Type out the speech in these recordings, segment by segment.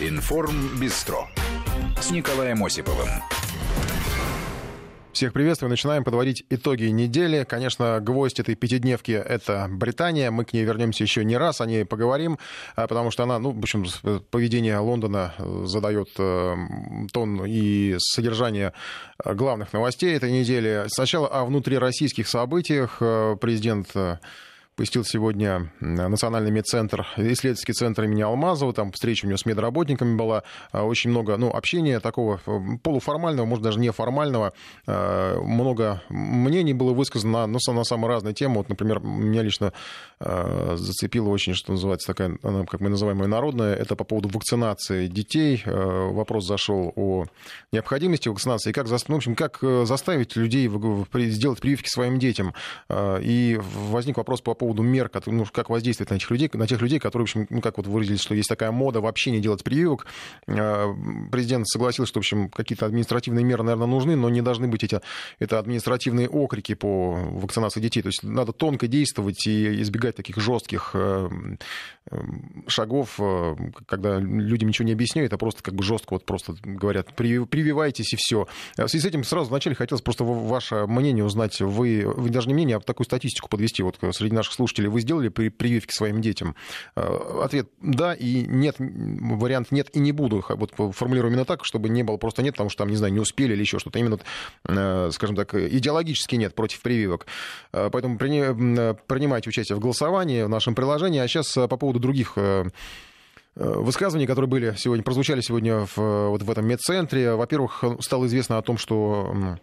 Информбистро с Николаем Осиповым. Всех приветствую. Начинаем подводить итоги недели. Конечно, гвоздь этой пятидневки — это Британия. Мы к ней вернемся еще не раз, о ней поговорим, а, потому что она, ну, в общем, поведение Лондона э, задает э, тон и содержание главных новостей этой недели. Сначала о внутрироссийских событиях. Э, президент посетил сегодня Национальный медцентр, исследовательский центр имени Алмазова. Там встреча у него с медработниками была. А, очень много ну, общения такого э, полуформального, может, даже неформального. А, много мнений было высказано на, на самые разные темы. Вот, например, меня лично а, зацепило очень, что называется, такая, как мы называем ее, народная. Это по поводу вакцинации детей. Вопрос зашел о необходимости вакцинации. И как, ну, в общем, как э, заставить людей сделать прививки своим детям. И возник вопрос по поводу поводу мер, ну, как воздействовать на этих людей, на тех людей, которые, в общем, ну, как вот выразились, что есть такая мода вообще не делать прививок. А, президент согласился, что, в общем, какие-то административные меры, наверное, нужны, но не должны быть эти это административные окрики по вакцинации детей. То есть надо тонко действовать и избегать таких жестких э, э, шагов, э, когда людям ничего не объясняют, а просто как бы жестко вот просто говорят, прививайтесь и все. В связи с этим сразу вначале хотелось просто ваше мнение узнать. Вы, вы даже не мнение, а такую статистику подвести вот среди наших слушателей, вы сделали прививки своим детям? Э, ответ да и нет, вариант нет и не буду. Вот формулирую именно так, чтобы не было просто нет, потому что там, не знаю, не успели или еще что-то. Именно, э, скажем так, идеологически нет против прививок. Э, поэтому принимайте участие в голосовании в нашем приложении. А сейчас по поводу других высказываний, которые были сегодня, прозвучали сегодня в, вот в этом медцентре. Во-первых, стало известно о том, что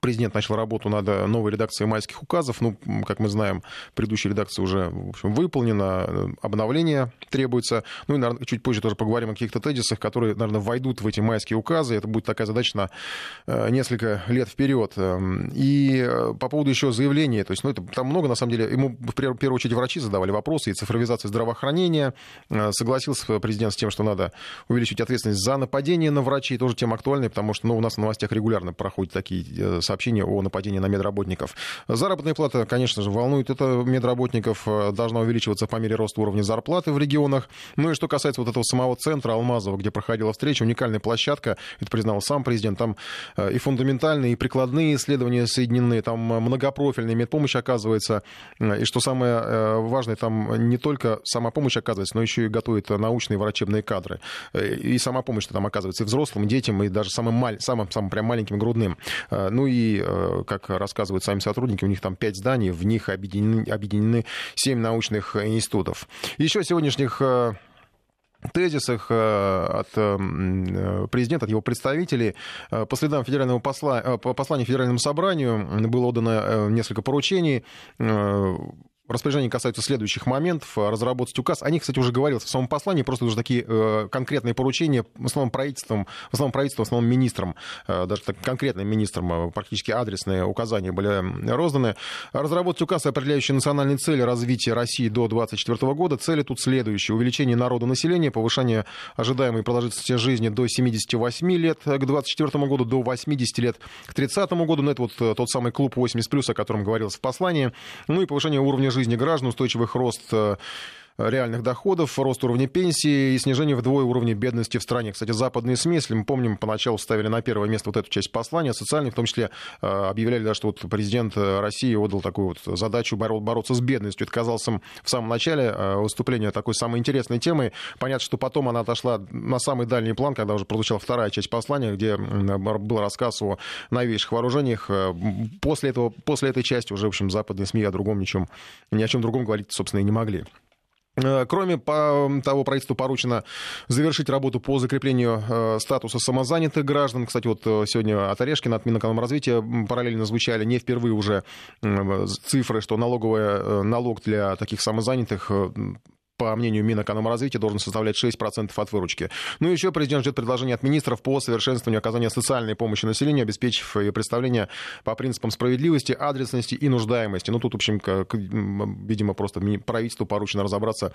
президент начал работу над новой редакцией майских указов. Ну, как мы знаем, предыдущая редакция уже в общем, выполнена, обновление требуется. Ну и, наверное, чуть позже тоже поговорим о каких-то тезисах, которые, наверное, войдут в эти майские указы. Это будет такая задача на э, несколько лет вперед. Эм, и э, по поводу еще заявления, то есть, ну, это, там много, на самом деле, ему в первую очередь врачи задавали вопросы, и цифровизация здравоохранения. Э, согласился президент с тем, что надо увеличить ответственность за нападение на врачей, тоже тема актуальная, потому что ну, у нас в новостях регулярно проходят такие сообщения о нападении на медработников. Заработная плата, конечно же, волнует это медработников, э, должна увеличиваться по мере роста уровня зарплаты в регионах. Ну и что касается вот этого самого центра Алмазова, где проходила встреча, уникальная площадка, это признал сам президент, там э, и фундаментальные, и прикладные исследования соединены, там многопрофильная медпомощь оказывается, и что самое э, важное, там не только сама помощь оказывается, но еще и готовит научные врачебные кадры. И сама помощь там оказывается и взрослым, и детям, и даже самым, маль... самым, самым прям маленьким грудным. Ну и э, как рассказывают сами сотрудники, у них там пять зданий, в них объединены, объединены 7 научных институтов. Еще сегодняшних э, тезисах э, от президента, от его представителей. По следам федерального посла, по посланию Федеральному собранию было отдано несколько поручений распоряжения касаются следующих моментов. Разработать указ. О них, кстати, уже говорилось в самом послании, просто уже такие э, конкретные поручения в основном правительством, в основном правительством, в основном министром, э, даже так, конкретным министром, э, практически адресные указания были розданы. Разработать указ, определяющий национальные цели развития России до 2024 года. Цели тут следующие. Увеличение народа населения, повышение ожидаемой продолжительности жизни до 78 лет к 2024 году, до 80 лет к 30 году. Ну, это вот тот самый клуб 80+, о котором говорилось в послании. Ну и повышение уровня жизни жизни граждан, устойчивых рост э, реальных доходов, рост уровня пенсии и снижение вдвое уровня бедности в стране. Кстати, западные СМИ, если мы помним, поначалу ставили на первое место вот эту часть послания, социальные, в том числе э, объявляли, да, что вот президент России отдал такую вот задачу бороться с бедностью. Это казалось в самом начале э, выступления такой самой интересной темой. Понятно, что потом она отошла на самый дальний план, когда уже прозвучала вторая часть послания, где был рассказ о новейших вооружениях. Э, после, этого, после этой части уже, в общем, западные СМИ о другом ничем, ни о чем другом говорить, собственно, и не могли. Э, кроме того, правительству поручено завершить работу по закреплению э, статуса самозанятых граждан. Кстати, вот э, сегодня от Орешкина, от Минэкономразвития параллельно звучали не впервые уже цифры, что налоговая, налог для таких самозанятых по мнению Минэкономразвития, должен составлять 6% от выручки. Ну и еще президент ждет предложения от министров по совершенствованию оказания социальной помощи населению, обеспечив ее представление по принципам справедливости, адресности и нуждаемости. Ну тут, в общем, как, видимо, просто правительству поручено разобраться,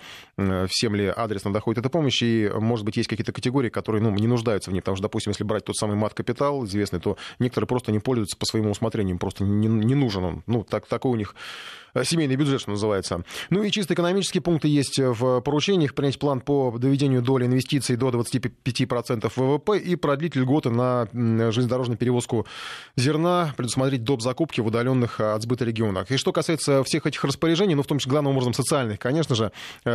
всем ли адресно доходит эта помощь, и, может быть, есть какие-то категории, которые ну, не нуждаются в ней, потому что, допустим, если брать тот самый мат-капитал известный, то некоторые просто не пользуются по своему усмотрению, им просто не, не нужен он. Ну, так, такой у них Э, семейный бюджет, что называется. Ну и чисто экономические пункты есть в поручениях принять план по доведению доли инвестиций до 25% ВВП и продлить льготы на железнодорожную перевозку зерна, предусмотреть доп. закупки в удаленных от сбыта регионах. И что касается всех этих распоряжений, ну, в том числе, главным образом, социальных, конечно же,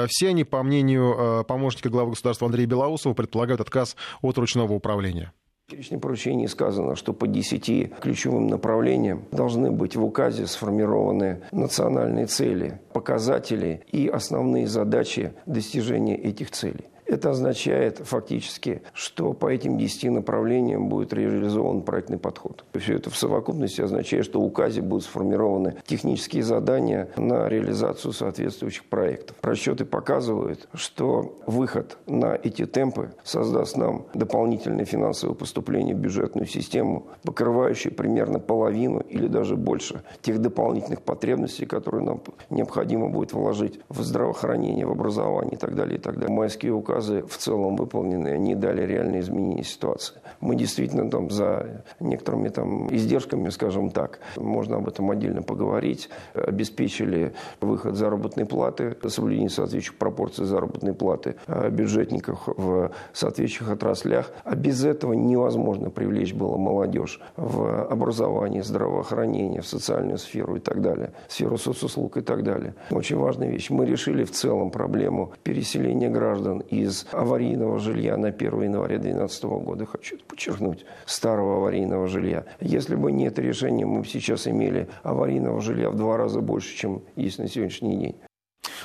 все они, по мнению помощника главы государства Андрея Белоусова, предполагают отказ от ручного управления. В перечне поручений сказано, что по 10 ключевым направлениям должны быть в указе сформированы национальные цели, показатели и основные задачи достижения этих целей. Это означает фактически, что по этим 10 направлениям будет реализован проектный подход. Все это в совокупности означает, что в указе будут сформированы технические задания на реализацию соответствующих проектов. Расчеты показывают, что выход на эти темпы создаст нам дополнительные финансовые поступления в бюджетную систему, покрывающие примерно половину или даже больше тех дополнительных потребностей, которые нам необходимо будет вложить в здравоохранение, в образование и так далее. И так далее. Майские указы указы в целом выполнены, они дали реальные изменения ситуации. Мы действительно там за некоторыми там издержками, скажем так, можно об этом отдельно поговорить, обеспечили выход заработной платы, соблюдение соответствующих пропорций заработной платы бюджетников в соответствующих отраслях. А без этого невозможно привлечь было молодежь в образование, здравоохранение, в социальную сферу и так далее, сферу соцуслуг и так далее. Очень важная вещь. Мы решили в целом проблему переселения граждан из из аварийного жилья на 1 января 2012 года, хочу подчеркнуть, старого аварийного жилья. Если бы не это решение, мы бы сейчас имели аварийного жилья в два раза больше, чем есть на сегодняшний день.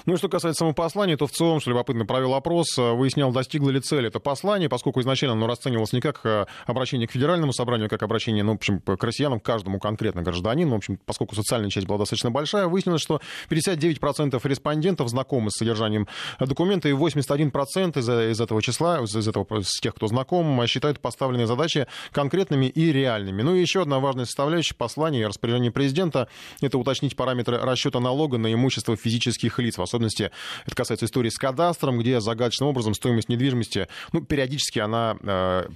Ну и что касается самого послания, то в целом, что любопытно, провел опрос, э, выяснял, достигло ли цели это послание, поскольку изначально оно расценивалось не как э, обращение к федеральному собранию, а как обращение, ну, в общем, к россиянам, к каждому конкретно гражданину. В общем, поскольку социальная часть была достаточно большая, выяснилось, что 59% респондентов знакомы с содержанием документа, и 81% из, из этого числа, из этого, из тех, кто знаком, считают поставленные задачи конкретными и реальными. Ну и еще одна важная составляющая послания и распоряжения президента — это уточнить параметры расчета налога на имущество физических лиц, в особенности. Это касается истории с кадастром, где загадочным образом стоимость недвижимости, ну, периодически она э,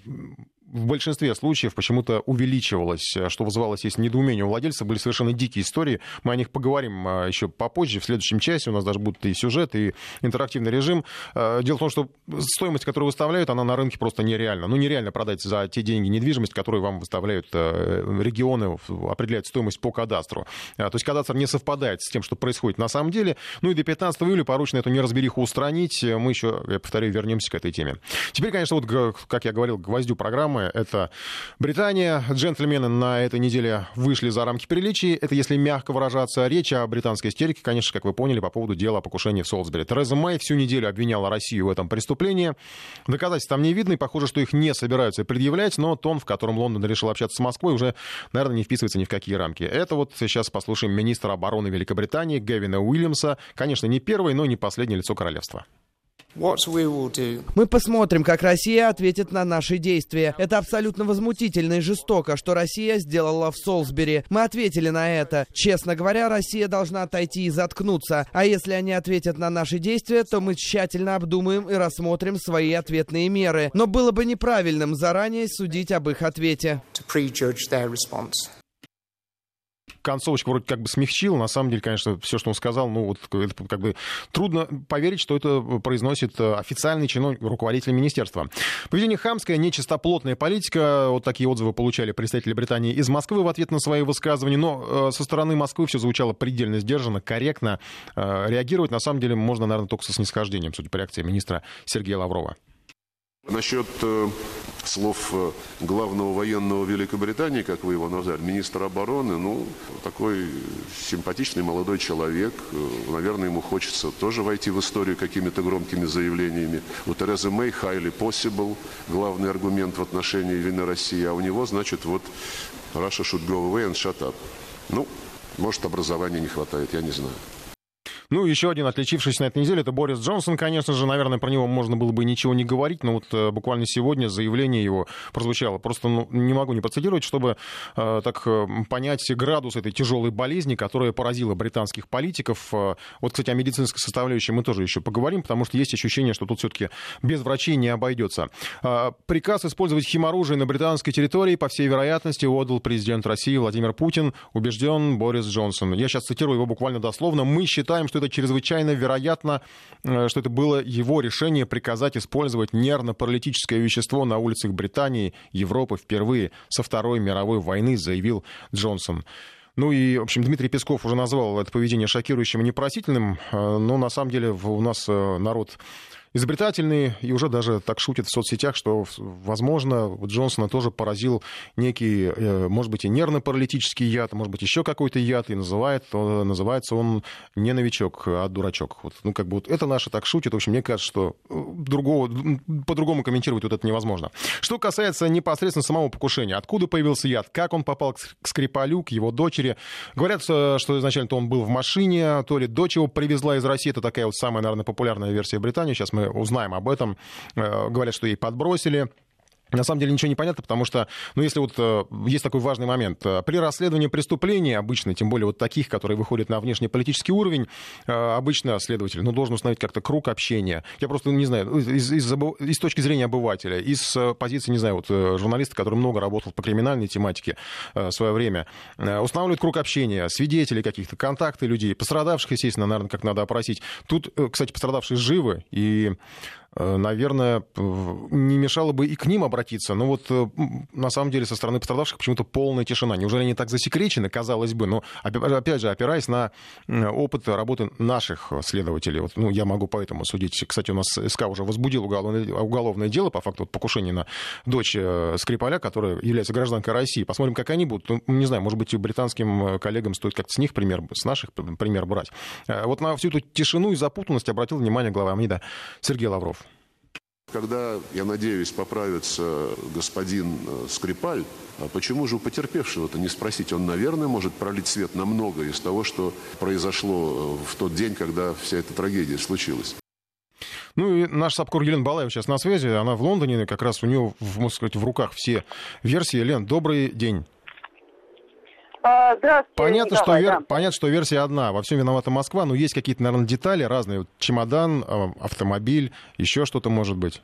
в большинстве случаев почему-то увеличивалось, что вызывало, естественно, недоумение у владельцев. Были совершенно дикие истории. Мы о них поговорим а, еще попозже, в следующем часе. У нас даже будут и сюжет, и интерактивный режим. А, дело в том, что стоимость, которую выставляют, она на рынке просто нереальна. Ну, нереально продать за те деньги недвижимость, которые вам выставляют э, регионы, определяют стоимость по кадастру. То есть кадастр не совпадает с тем, что происходит на самом деле. Ну и до 15 июля поручено эту неразбериху устранить. Мы еще, я повторю, вернемся к этой теме. Теперь, конечно, вот, как я говорил, гвоздю программы самое. Это Британия. Джентльмены на этой неделе вышли за рамки приличий. Это, если мягко выражаться, речь о британской истерике, конечно, как вы поняли, по поводу дела о покушении в Солсбери. Тереза Мэй всю неделю обвиняла Россию в этом преступлении. Доказательств там не видно, и похоже, что их не собираются предъявлять, но тон, в котором Лондон решил общаться с Москвой, уже, наверное, не вписывается ни в какие рамки. Это вот сейчас послушаем министра обороны Великобритании Гевина Уильямса. Конечно, не первый, но не последнее лицо королевства. Мы посмотрим, как Россия ответит на наши действия. Это абсолютно возмутительно и жестоко, что Россия сделала в Солсбери. Мы ответили на это. Честно говоря, Россия должна отойти и заткнуться. А если они ответят на наши действия, то мы тщательно обдумаем и рассмотрим свои ответные меры. Но было бы неправильным заранее судить об их ответе концовочку вроде как бы смягчил. На самом деле, конечно, все, что он сказал, ну, вот это как бы трудно поверить, что это произносит э, официальный чиновник, руководитель министерства. Поведение хамское, нечистоплотная политика. Вот такие отзывы получали представители Британии из Москвы в ответ на свои высказывания. Но э, со стороны Москвы все звучало предельно сдержанно, корректно. Э, реагировать, на самом деле, можно, наверное, только со снисхождением, судя по реакции министра Сергея Лаврова. Насчет э, слов э, главного военного Великобритании, как вы его назвали, министра обороны, ну, такой симпатичный молодой человек, э, наверное, ему хочется тоже войти в историю какими-то громкими заявлениями. У Терезы Мэй highly possible, главный аргумент в отношении вины России, а у него, значит, вот Russia should go away and shut up. Ну, может, образования не хватает, я не знаю. Ну, еще один отличившийся на этой неделе, это Борис Джонсон, конечно же. Наверное, про него можно было бы ничего не говорить, но вот э, буквально сегодня заявление его прозвучало. Просто ну, не могу не процитировать, чтобы э, так э, понять градус этой тяжелой болезни, которая поразила британских политиков. Э, вот, кстати, о медицинской составляющей мы тоже еще поговорим, потому что есть ощущение, что тут все-таки без врачей не обойдется. Э, приказ использовать химоружие на британской территории, по всей вероятности, отдал президент России Владимир Путин, убежден Борис Джонсон. Я сейчас цитирую его буквально дословно. «Мы считаем, что это чрезвычайно вероятно, что это было его решение приказать использовать нервно-паралитическое вещество на улицах Британии, Европы впервые со Второй мировой войны, заявил Джонсон. Ну и, в общем, Дмитрий Песков уже назвал это поведение шокирующим и непросительным, но на самом деле у нас народ изобретательный и уже даже так шутит в соцсетях, что, возможно, Джонсона тоже поразил некий, э, может быть, и нервно-паралитический яд, может быть, еще какой-то яд, и называет, называется он не новичок, а дурачок. Вот, ну, как бы вот это наше так шутит. В общем, мне кажется, что э, другого, по-другому комментировать вот это невозможно. Что касается непосредственно самого покушения, откуда появился яд, как он попал к Скрипалю, к его дочери. Говорят, э, что изначально-то он был в машине, то ли дочь его привезла из России, это такая вот самая, наверное, популярная версия Британии, сейчас мы узнаем об этом. Э, говорят, что ей подбросили. На самом деле ничего не понятно, потому что, ну, если вот э, есть такой важный момент, э, при расследовании преступлений обычно, тем более вот таких, которые выходят на внешнеполитический уровень, э, обычно следователь, ну, должен установить как-то круг общения. Я просто не знаю, из, из, из точки зрения обывателя, из позиции, не знаю, вот журналиста, который много работал по криминальной тематике в свое время, устанавливает круг общения, свидетелей каких-то, контакты людей, пострадавших, естественно, наверное, как надо опросить. Тут, кстати, пострадавшие живы, и наверное, не мешало бы и к ним обратиться. Но вот э, на самом деле со стороны пострадавших почему-то полная тишина. Неужели они так засекречены, казалось бы? Но опять же, опираясь на опыт работы наших следователей, вот, ну, я могу поэтому судить. Кстати, у нас СК уже возбудил уголовное, уголовное дело по факту вот, покушения на дочь э, Скрипаля, которая является гражданкой России. Посмотрим, как они будут. Ну, не знаю, может быть, британским коллегам стоит как-то с них пример, с наших пример брать. Вот на всю эту тишину и запутанность обратил внимание глава МИДа Сергей Лавров. Когда, я надеюсь, поправится господин э, Скрипаль, а почему же у потерпевшего-то не спросить? Он, наверное, может пролить свет на многое из того, что произошло э, в тот день, когда вся эта трагедия случилась. Ну и наш Сапкор Елена Балаева сейчас на связи. Она в Лондоне, как раз у нее, можно сказать, в руках все версии. Лен, добрый день. А, здравствуйте. Понятно, что вер... да. Понятно, что версия одна. Во всем виновата Москва, но есть какие-то, наверное, детали разные. Чемодан, а, автомобиль, еще что-то может быть.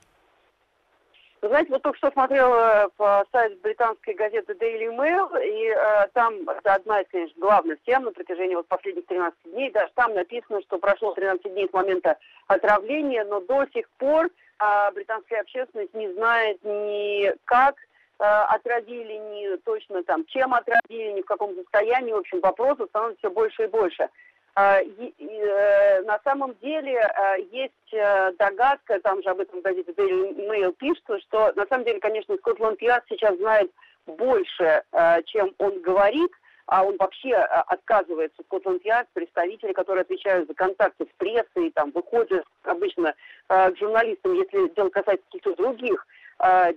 Вы знаете, вот только что смотрела по сайте британской газеты Daily Mail, и э, там это одна из, конечно, главных тем на протяжении вот последних 13 дней. Даже там написано, что прошло 13 дней с момента отравления, но до сих пор э, британская общественность не знает ни как Э, отразили, не точно там, чем отразили, ни в каком состоянии. В общем, вопросов становится все больше и больше. Э, э, на самом деле есть догадка, там же об этом газете Daily Mail пишется, что на самом деле, конечно, Скотланд Ярд сейчас знает больше, чем он говорит, а он вообще отказывается, Скотланд Ярд, представители, которые отвечают за контакты с прессой, там, выходят обычно к журналистам, если дело касается каких-то других Э,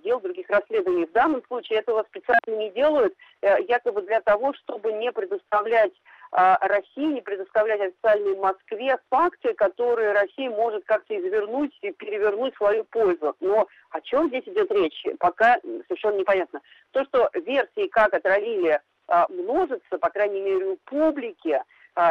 дел, других расследований. В данном случае этого специально не делают, э, якобы для того, чтобы не предоставлять э, России, не предоставлять официальной Москве факты, которые Россия может как-то извернуть и перевернуть в свою пользу. Но о чем здесь идет речь, пока совершенно непонятно. То, что версии, как отравили, множатся, по крайней мере, у публики,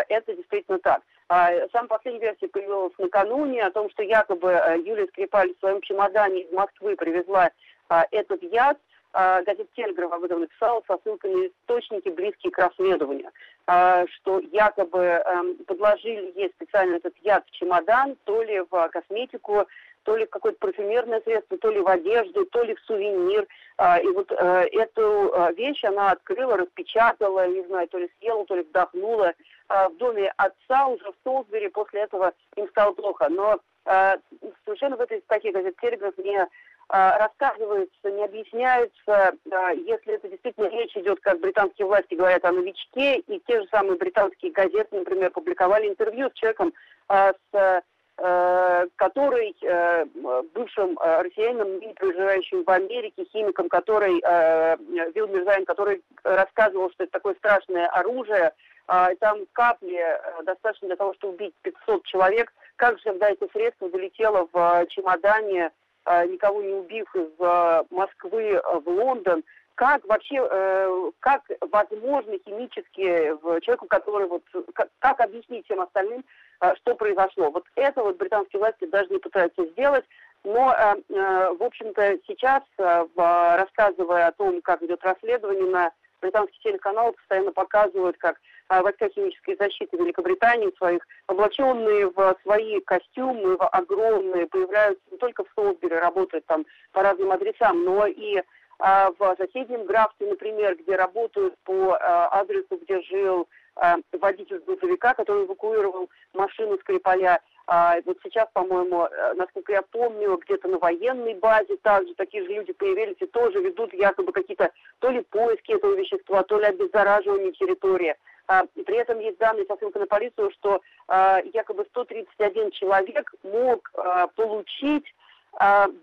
это действительно так. А, Сам последняя версия появилась накануне о том, что якобы э, Юлия Скрипаль в своем чемодане из Москвы привезла а, этот яд. А, газета «Телеграф» об этом написала со ссылкой на источники, близкие к расследованию, что якобы эм, подложили ей специально этот яд в чемодан, то ли в косметику, то ли в какое-то парфюмерное средство, то ли в одежду, то ли в сувенир. И вот э, эту э, вещь она открыла, распечатала, не знаю, то ли съела, то ли вдохнула, Э, в доме отца уже в Солсбери, после этого им стало плохо. Но э, совершенно в этой статье газет «Телеграф» не э, рассказывается, не объясняется, если это действительно речь идет, как британские власти говорят о новичке, и те же самые британские газеты, например, публиковали интервью с человеком, с который бывшим россиянином, проживающим в Америке, химиком, который, Вилл Мирзайн, который рассказывал, что это такое страшное оружие, там капли э, достаточно для того, чтобы убить 500 человек. Как же тогда это средство залетело в э, чемодане, э, никого не убив, из Москвы в Лондон? Как вообще, как возможно химически человеку, который вот, как объяснить всем остальным, что произошло? Вот это вот британские власти даже не пытаются сделать. Но, в общем-то, сейчас, рассказывая о том, как идет расследование на британские телеканалы постоянно показывают, как войска химической защиты Великобритании своих, облаченные в свои костюмы, в огромные, появляются не только в Солсбери, работают там по разным адресам, но и в соседнем графстве, например, где работают по адресу, где жил водитель грузовика, который эвакуировал машину Скрипаля. А, вот сейчас, по-моему, э, насколько я помню, где-то на военной базе также такие же люди появились и тоже ведут якобы какие-то то ли поиски этого вещества, то ли обеззараживание территории. А, и при этом есть данные со ссылкой на полицию, что а, якобы 131 человек мог получить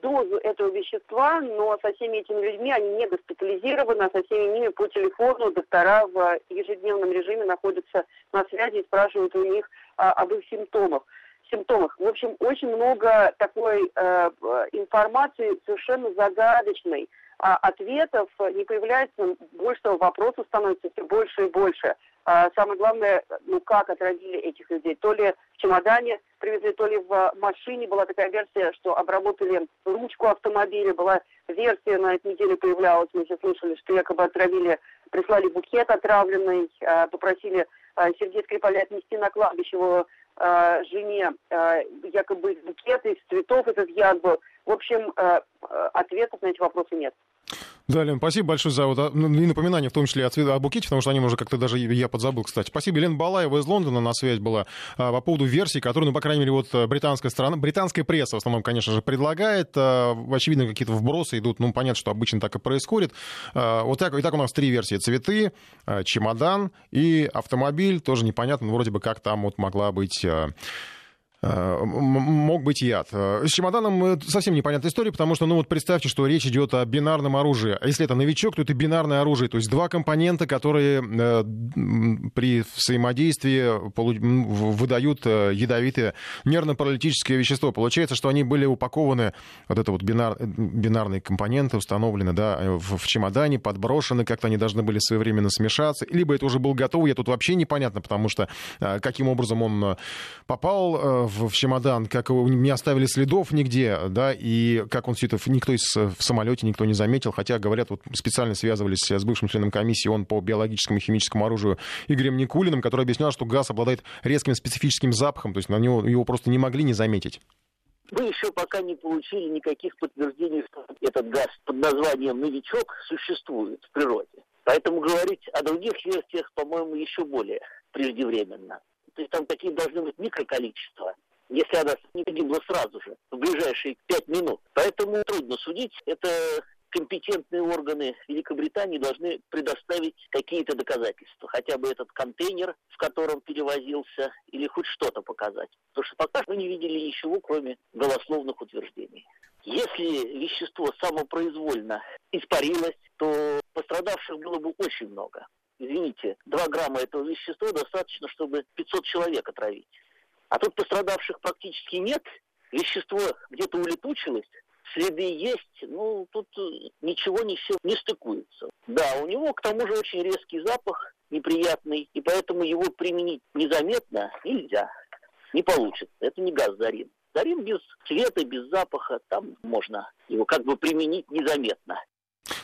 дозу этого вещества, но со всеми этими людьми они не госпитализированы, а со всеми ними по телефону доктора в ежедневном режиме находятся на связи и спрашивают у них а, об их симптомах. Симптомах. В общем, очень много такой э, информации совершенно загадочной, а ответов не появляется, больше того, вопросов становится все больше и больше. А самое главное, ну как отразили этих людей. То ли в чемодане привезли, то ли в машине была такая версия, что обработали ручку автомобиля. Была версия, на этой неделе появлялась, мы все слышали, что якобы отравили, прислали букет отравленный, а, попросили а, Сергея Скрипаля отнести на кладбище его жене якобы из букета, из цветов этот яд был. В общем, ответов на эти вопросы нет. Да, Лен, спасибо большое за вот, а, ну, и напоминание, в том числе о, о букете, потому что они уже как-то даже я подзабыл, кстати. Спасибо. Лен Балаева из Лондона на связь была а, по поводу версии, которую, ну, по крайней мере, вот э, британская страна, британская пресса в основном, конечно же, предлагает. А, очевидно, какие-то вбросы идут, ну, понятно, что обычно так и происходит. Вот так, и так у нас три версии. Цветы, чемодан и автомобиль. Тоже непонятно, вроде бы как там вот могла быть... Э, мог быть яд. С чемоданом совсем непонятная история, потому что, ну вот представьте, что речь идет о бинарном оружии. А если это новичок, то это бинарное оружие. То есть два компонента, которые э, при взаимодействии выдают э, ядовитое нервно-паралитическое вещество. Получается, что они были упакованы, вот это вот бинар, бинарные компоненты установлены да, в, в чемодане, подброшены, как-то они должны были своевременно смешаться. Либо это уже был готов, я тут вообще непонятно, потому что каким образом он попал в, в чемодан, как его не оставили следов нигде, да, и как он все это, никто из, в самолете никто не заметил, хотя, говорят, вот специально связывались с бывшим членом комиссии, он по биологическому и химическому оружию Игорем Никулиным, который объяснял, что газ обладает резким специфическим запахом, то есть на него его просто не могли не заметить. Мы еще пока не получили никаких подтверждений, что этот газ под названием «новичок» существует в природе. Поэтому говорить о других версиях, по-моему, еще более преждевременно то есть там такие должны быть микроколичества, если она не погибла сразу же, в ближайшие пять минут. Поэтому трудно судить. Это компетентные органы Великобритании должны предоставить какие-то доказательства, хотя бы этот контейнер, в котором перевозился, или хоть что-то показать. Потому что пока мы не видели ничего, кроме голословных утверждений. Если вещество самопроизвольно испарилось, то пострадавших было бы очень много извините, 2 грамма этого вещества достаточно, чтобы 500 человек отравить. А тут пострадавших практически нет, вещество где-то улетучилось, следы есть, ну, тут ничего не все не стыкуется. Да, у него к тому же очень резкий запах, неприятный, и поэтому его применить незаметно нельзя, не получится. Это не газ зарин. Зарин без цвета, без запаха, там можно его как бы применить незаметно.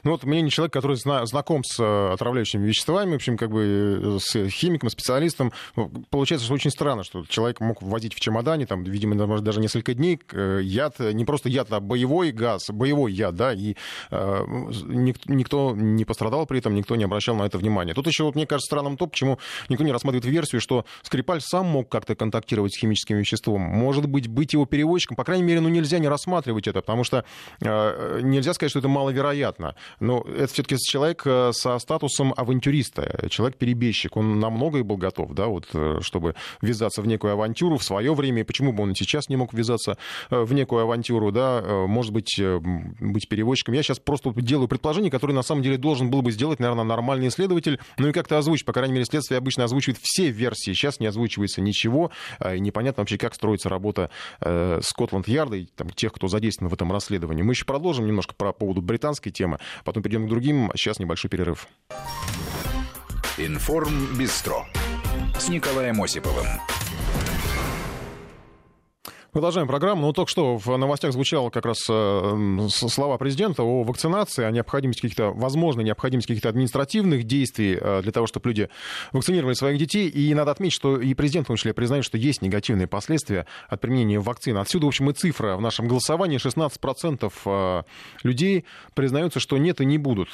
Ну вот мнение человека, который зна- знаком с э, отравляющими веществами, в общем, как бы э, с химиком, специалистом, ну, получается, что очень странно, что человек мог вводить в чемодане, там, видимо, даже несколько дней э, яд, не просто яд, а боевой газ, боевой яд, да, и э, никто не пострадал при этом, никто не обращал на это внимания. Тут еще, вот, мне кажется, странным то, почему никто не рассматривает версию, что Скрипаль сам мог как-то контактировать с химическим веществом, может быть, быть его переводчиком, по крайней мере, ну, нельзя не рассматривать это, потому что э, нельзя сказать, что это маловероятно. Но это все-таки человек э, со статусом авантюриста, человек-перебежчик. Он на многое был готов, да, вот, э, чтобы ввязаться в некую авантюру в свое время. Почему бы он и сейчас не мог ввязаться э, в некую авантюру, да, может быть, быть переводчиком. Я сейчас просто делаю предположение, которое на самом деле должен был бы сделать, наверное, нормальный исследователь, ну и как-то озвучить. По крайней мере, следствие обычно озвучивает все версии. Сейчас не озвучивается ничего, и непонятно вообще, как строится работа Скотланд-Ярда и там, тех, кто задействован в этом расследовании. Мы еще продолжим немножко про поводу британской темы потом перейдем к другим. Сейчас небольшой перерыв. Информ Бистро с Николаем Осиповым. Продолжаем программу. Ну, только что в новостях звучало как раз э, слова президента о вакцинации, о необходимости каких-то, возможно, необходимости каких-то административных действий э, для того, чтобы люди вакцинировали своих детей. И надо отметить, что и президент, в том числе, признает, что есть негативные последствия от применения вакцин. Отсюда, в общем, и цифра в нашем голосовании. 16% э, людей признаются, что нет и не будут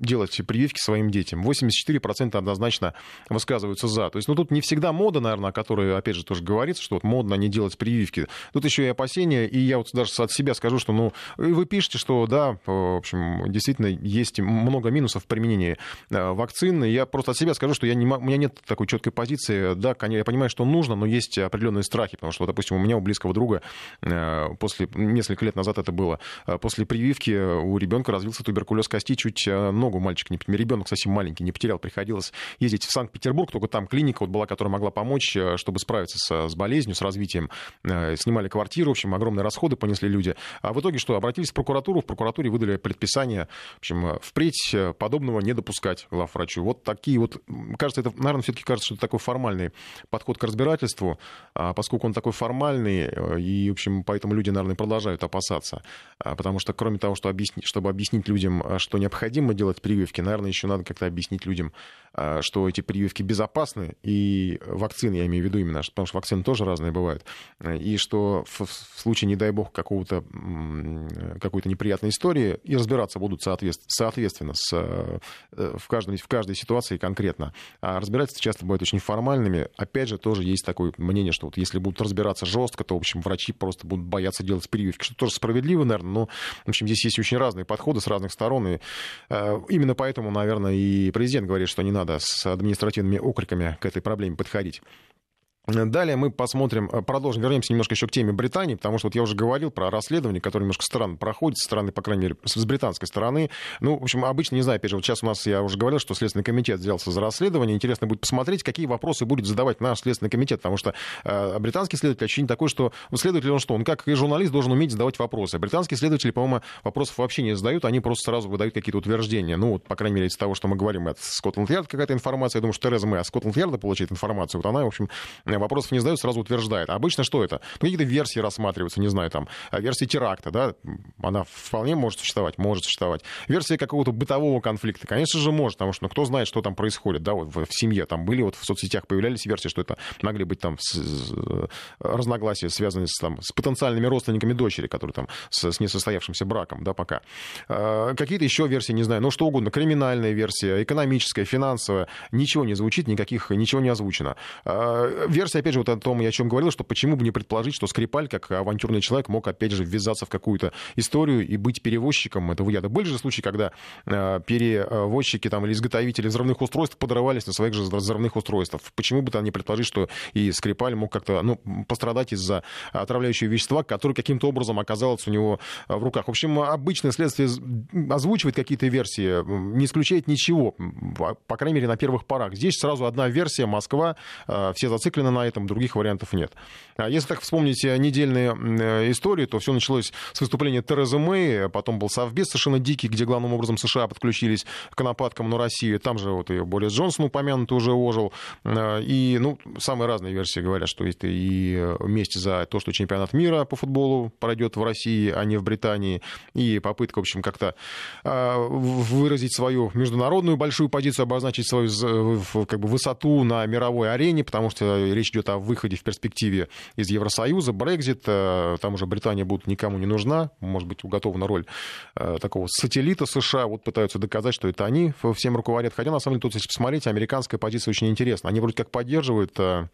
делать прививки своим детям. 84% однозначно высказываются за. То есть, ну, тут не всегда мода, наверное, о которой, опять же, тоже говорится, что вот модно не делать прививки. Тут еще и опасения, и я вот даже от себя скажу, что, ну, вы пишете, что, да, в общем, действительно есть много минусов в применении э, вакцин. Я просто от себя скажу, что я не, у меня нет такой четкой позиции. Да, я понимаю, что нужно, но есть определенные страхи, потому что, допустим, у меня у близкого друга э, после, несколько лет назад это было, э, после прививки у ребенка развился туберкулез кости, чуть ногу мальчик, не, ребенок совсем маленький, не потерял, приходилось ездить в Санкт-Петербург, только там клиника вот была, которая могла помочь, чтобы справиться с, с болезнью, с развитием развитием. Э, снимали квартиру, в общем, огромные расходы понесли люди. А в итоге что? Обратились в прокуратуру, в прокуратуре выдали предписание, в общем, э, впредь э, подобного не допускать главврачу. Вот такие вот, кажется, это, наверное, все-таки кажется, что это такой формальный подход к разбирательству, а поскольку он такой формальный, и, в общем, поэтому люди, наверное, продолжают опасаться. А потому что, кроме того, что объяснить, чтобы объяснить людям, что необходимо делать прививки, наверное, еще надо как-то объяснить людям, что эти прививки безопасны, и вакцины, я имею в виду именно, потому что вакцины тоже разные бывают, и что в, случае, не дай бог, какого-то, какой-то неприятной истории, и разбираться будут соответственно с, э, в, каждой, в каждой ситуации конкретно. А разбирательства часто бывают очень формальными. Опять же, тоже есть такое мнение, что вот если будут разбираться жестко, то, в общем, врачи просто будут бояться делать прививки, что тоже справедливо, наверное, но, в общем, здесь есть очень разные подходы с разных сторон, и э, именно поэтому, наверное, и президент говорит, что не надо с административными окриками к этой проблеме подходить. Далее мы посмотрим, э, продолжим, вернемся немножко еще к теме Британии, потому что вот я уже говорил про расследование, которое немножко странно проходит, со стороны, по крайней мере, с британской стороны. Ну, в общем, обычно, не знаю, опять же, вот сейчас у нас, я уже говорил, что Следственный комитет взялся за расследование. Интересно будет посмотреть, какие вопросы будет задавать наш Следственный комитет, потому что э, британский следователь ощущение такое, что следователь он что? Он как и журналист должен уметь задавать вопросы. британские следователи, по-моему, вопросов вообще не задают, они просто сразу выдают какие-то утверждения. Ну, вот, по крайней мере, из того, что мы говорим, от Скотланд-Ярд какая-то информация. Я думаю, что Тереза Мэй от Скотланд-Ярда получает информацию. Вот она, в общем, вопросов не задает, сразу утверждает. А обычно что это? Ну, какие-то версии рассматриваются, не знаю, там, а версия теракта, да, она вполне может существовать, может существовать. Версия какого-то бытового конфликта, конечно же, может, потому что, ну, кто знает, что там происходит, да, вот в, в семье, там были вот в соцсетях появлялись версии, что это могли быть там с, с, разногласия, связанные с, там, с потенциальными родственниками дочери, которые там с, с несостоявшимся браком, да, пока. А, какие-то еще версии, не знаю, ну, что угодно, криминальная версия, экономическая, финансовая, ничего не звучит, никаких, ничего не озвучено. А, версия, опять же, вот о том, о чем говорил, что почему бы не предположить, что Скрипаль, как авантюрный человек, мог, опять же, ввязаться в какую-то историю и быть перевозчиком этого яда. Были же случаи, когда э, перевозчики там, или изготовители взрывных устройств подрывались на своих же взрывных устройствах. Почему бы там не предположить, что и Скрипаль мог как-то ну, пострадать из-за отравляющего вещества, которое каким-то образом оказалось у него э, в руках. В общем, обычное следствие озвучивает какие-то версии, не исключает ничего, по крайней мере, на первых порах. Здесь сразу одна версия, Москва, э, все зациклены на этом, других вариантов нет. А если так вспомнить недельные э, истории, то все началось с выступления Терезы Мэй, потом был Совбез совершенно дикий, где главным образом США подключились к нападкам на Россию. Там же вот и Борис Джонсон упомянутый уже ожил. Э, и, ну, самые разные версии говорят, что это и вместе за то, что чемпионат мира по футболу пройдет в России, а не в Британии, и попытка, в общем, как-то э, выразить свою международную большую позицию, обозначить свою как бы, высоту на мировой арене, потому что речь идет о выходе в перспективе из Евросоюза, Брекзит, э, там уже Британия будет никому не нужна, может быть, уготована роль э, такого сателлита США, вот пытаются доказать, что это они всем руководят. Хотя, на самом деле, тут, если посмотреть, американская позиция очень интересна. Они вроде как поддерживают Э,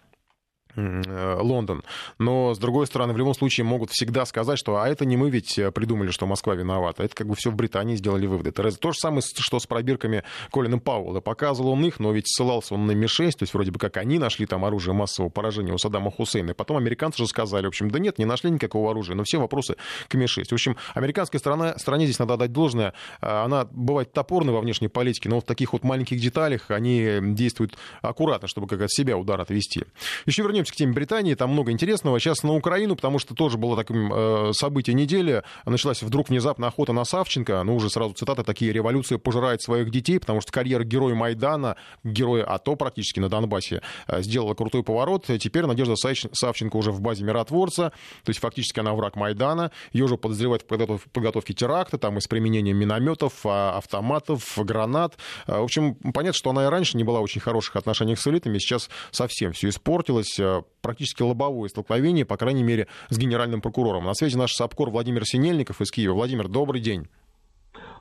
Лондон. Но, с другой стороны, в любом случае могут всегда сказать, что а это не мы ведь э, придумали, что Москва виновата. Это как бы все в Британии сделали выводы. Это то же самое, что с пробирками Колина Пауэлла. Показывал он их, но ведь ссылался он на Ми-6, то есть вроде бы как они нашли там оружие массового поражения у Саддама Хусейна. И потом американцы же сказали, в общем, да нет, не нашли никакого оружия, но все вопросы к Ми-6. В общем, американская сторона, стране здесь надо дать должное. А, она бывает топорной во внешней политике, но в таких вот маленьких деталях они действуют аккуратно, чтобы как от себя удар отвести. Еще вернемся вернемся к теме Британии, там много интересного. Сейчас на Украину, потому что тоже было таким э, событие недели. Началась вдруг внезапно охота на Савченко. Ну, уже сразу цитаты такие, революция пожирает своих детей, потому что карьера героя Майдана, героя АТО практически на Донбассе, э, сделала крутой поворот. Теперь Надежда Савченко уже в базе миротворца, то есть фактически она враг Майдана. Ее уже подозревают в подготовке теракта, там, и с применением минометов, а, автоматов, гранат. Э, в общем, понятно, что она и раньше не была в очень хороших отношениях с элитами, сейчас совсем все испортилось. Практически лобовое столкновение, по крайней мере, с генеральным прокурором. На связи наш САПКОР Владимир Синельников из Киева. Владимир, добрый день.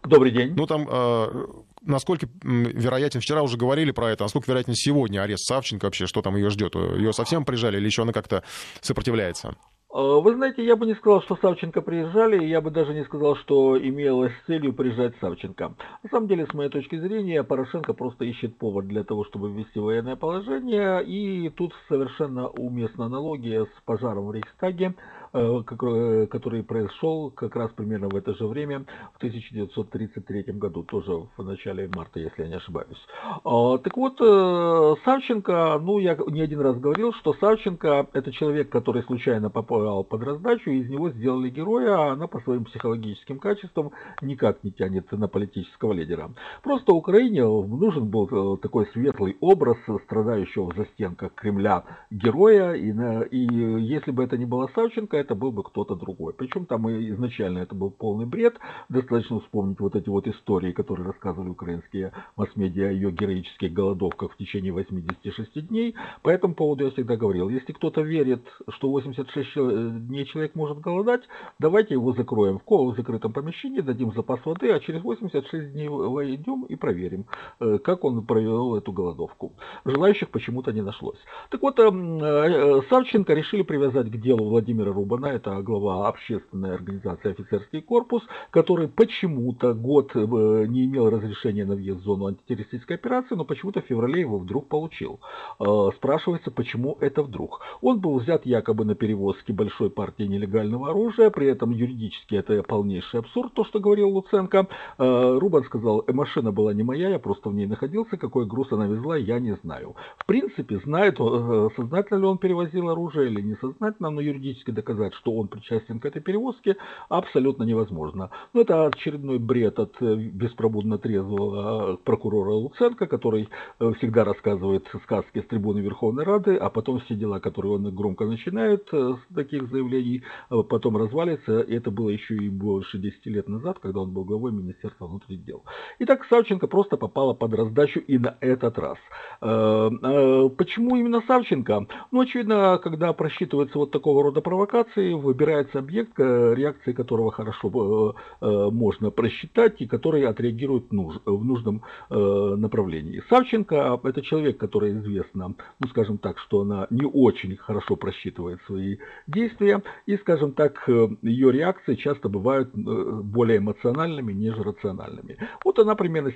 Добрый день. Ну, там, э, насколько вероятен, вчера уже говорили про это, насколько вероятен сегодня арест Савченко вообще, что там ее ждет? Ее совсем прижали или еще она как-то сопротивляется? Э, вы знаете, я бы не сказал, что Савченко приезжали, и я бы даже не сказал, что имелось целью приезжать Савченко. На самом деле, с моей точки зрения, Порошенко просто ищет повод для того, чтобы ввести военное положение, и тут совершенно уместна аналогия с пожаром в Рейхстаге. Э, э, который произошел как раз примерно в это же время, в 1933 году, тоже в начале марта, если я не ошибаюсь. А, так вот, э, Савченко, ну, я не один раз говорил, что Савченко это человек, который случайно попал под раздачу, и из него сделали героя, а она по своим психологическим качествам никак не тянет на политического лидера. Просто Украине нужен был такой светлый образ страдающего в застенках Кремля героя, и, и если бы это не было Савченко, это был бы кто-то другой. Причем там и изначально это был полный бред. Достаточно вспомнить вот эти вот истории, которые рассказывали украинские масс-медиа о ее героических голодовках в течение 86 дней. По этому поводу я всегда говорил, если кто-то верит, что 86 дней человек может голодать, давайте его закроем в закрытом помещении, дадим запас воды, а через 86 дней войдем и проверим, э, как он провел эту голодовку. Желающих почему-то не нашлось. Так вот, эм, э, Савченко решили привязать к делу Владимира Рубина Рубана, это глава общественной организации «Офицерский корпус», который почему-то год э, не имел разрешения на въезд в зону антитеррористической операции, но почему-то в феврале его вдруг получил. Э, спрашивается, почему это вдруг. Он был взят якобы на перевозке большой партии нелегального оружия, при этом юридически это полнейший абсурд, то, что говорил Луценко. Э, Рубан сказал, машина была не моя, я просто в ней находился, какой груз она везла, я не знаю. В принципе, знает, сознательно ли он перевозил оружие или несознательно, но юридически доказать доказать, что он причастен к этой перевозке, абсолютно невозможно. Но это очередной бред от э, беспробудно трезвого э, прокурора Луценко, который э, всегда рассказывает сказки с трибуны Верховной Рады, а потом все дела, которые он громко начинает с таких заявлений, потом развалится. И это было еще и больше 10 лет назад, когда он был главой Министерства внутренних дел. Итак, Савченко просто попала под раздачу и на этот раз. Почему именно Савченко? Ну, очевидно, когда просчитывается вот такого рода провокация, операции выбирается объект, э, реакции которого хорошо э, э, можно просчитать и который отреагирует в нужном направлении. Савченко – это человек, который известно, ну скажем так, что она не очень хорошо просчитывает свои действия и, скажем так, ее реакции часто бывают более эмоциональными, нежели рациональными. Вот она примерно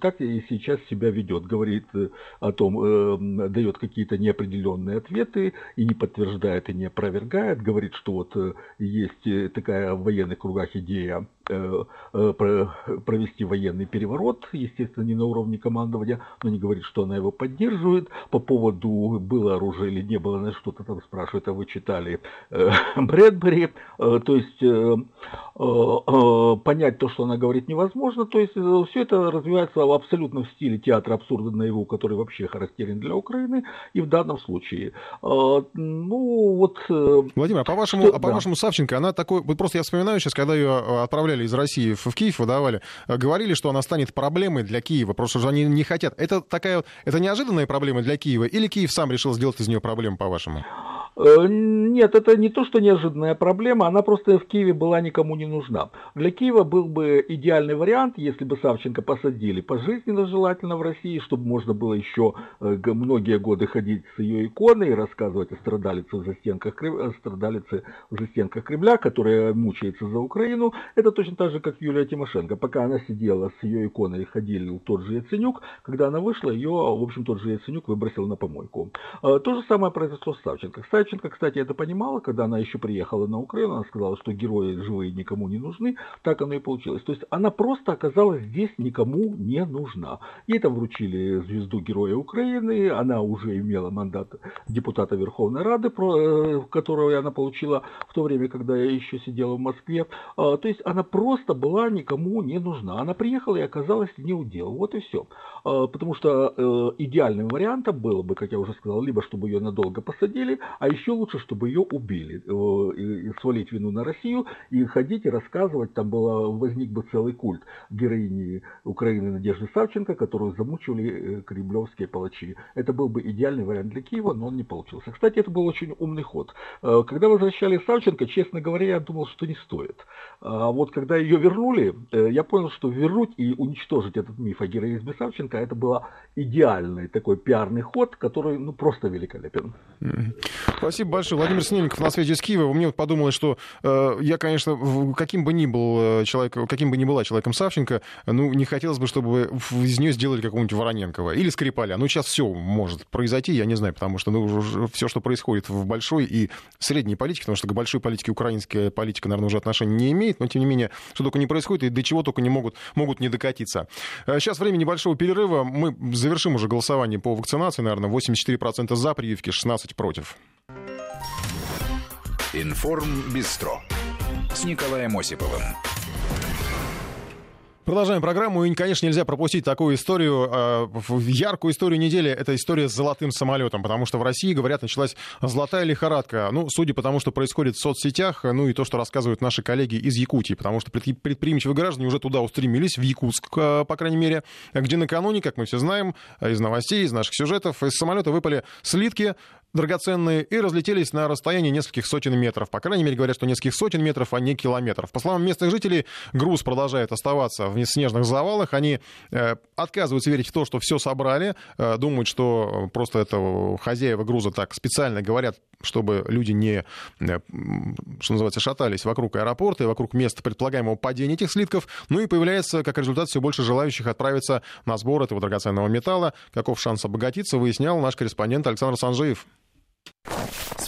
так и сейчас себя ведет, говорит о том, дает какие-то неопределенные ответы и не подтверждает и не опровергает, говорит говорит, что вот э, есть э, такая в военных кругах идея провести военный переворот, естественно, не на уровне командования, но не говорит, что она его поддерживает. По поводу было оружие или не было, она что-то там спрашивает, а вы читали э, Брэдбери. То есть понять то, что она говорит, невозможно. То есть все это развивается абсолютно в стиле театра абсурда наяву, который вообще характерен для Украины. И в данном случае, ну вот... Владимир, а по-вашему, что, а по-вашему да. Савченко, она такой... Вот просто я вспоминаю сейчас, когда ее отправляли отправляли из России в Киев, выдавали, э, говорили, что она станет проблемой для Киева, просто что они не хотят. Это такая, это неожиданная проблема для Киева, или Киев сам решил сделать из нее проблему, по-вашему? Э, нет, это не то, что неожиданная проблема, она просто в Киеве была никому не нужна. Для Киева был бы идеальный вариант, если бы Савченко посадили пожизненно желательно в России, чтобы можно было еще э, многие годы ходить с ее иконой и рассказывать о страдалице в застенках, страдалице в застенках Кремля, которая мучается за Украину. Это точно так же, как Юлия Тимошенко. Пока она сидела с ее иконой, ходил тот же Яценюк, когда она вышла, ее, в общем, тот же Яценюк выбросил на помойку. Э, то же самое произошло с Савченко. Кстати, Савченко, кстати, это понимала, когда она еще приехала на Украину, она сказала, что герои живые никому не нужны, так оно и получилось. То есть она просто оказалась здесь никому не нужна. Ей там вручили звезду Героя Украины, она уже имела мандат депутата Верховной Рады, э, которую она получила в то время, когда я еще сидела в Москве. А, то есть она просто была никому не нужна. Она приехала и оказалась не у дел. Вот и все. А, потому что э, идеальным вариантом было бы, как я уже сказал, либо чтобы ее надолго посадили, а еще лучше, чтобы ее убили. Э, и свалить вину на Россию и ходить и рассказывать. Там было, возник бы целый культ героини Украины Надежды Савченко, которую замучили кремлевские палачи. Это был бы идеальный вариант для Киева, но он не получился. Кстати, это был очень умный ход. Когда возвращали Савченко, честно говоря, я думал, что не стоит. А вот когда ее вернули, э, я понял, что вернуть и уничтожить этот миф о героизме Савченко, это был идеальный такой пиарный ход, который ну, просто великолепен. Спасибо большое. Владимир Снельников на связи с Киевом. Мне вот подумалось, что э, я, конечно, каким бы ни был э, человек, каким бы ни была человеком Савченко, ну, не хотелось бы, чтобы из нее сделали какого-нибудь Вороненкова или Скрипаля. Ну, сейчас все может произойти, я не знаю, потому что ну, все, что происходит в большой и средней политике, потому что к большой политике украинская политика, наверное, уже отношения не имеет, но тем не менее, что только не происходит и до чего только не могут, могут не докатиться. Э, сейчас время небольшого перерыва. Мы завершим уже голосование по вакцинации, наверное, 84% за прививки, 16% против. Информ Бистро с Николаем Осиповым. Продолжаем программу. И, конечно, нельзя пропустить такую историю, э, яркую историю недели. Это история с золотым самолетом, потому что в России, говорят, началась золотая лихорадка. Ну, судя по тому, что происходит в соцсетях, ну и то, что рассказывают наши коллеги из Якутии, потому что предприимчивые граждане уже туда устремились, в Якутск, э, по крайней мере, где накануне, как мы все знаем, из новостей, из наших сюжетов, из самолета выпали слитки драгоценные и разлетелись на расстоянии нескольких сотен метров. По крайней мере, говорят, что нескольких сотен метров, а не километров. По словам местных жителей, груз продолжает оставаться в снежных завалах. Они э, отказываются верить в то, что все собрали, э, думают, что просто это хозяева груза так специально говорят, чтобы люди не, э, что называется, шатались вокруг аэропорта и вокруг места предполагаемого падения этих слитков. Ну и появляется, как результат, все больше желающих отправиться на сбор этого драгоценного металла. Каков шанс обогатиться, выяснял наш корреспондент Александр Санжиев.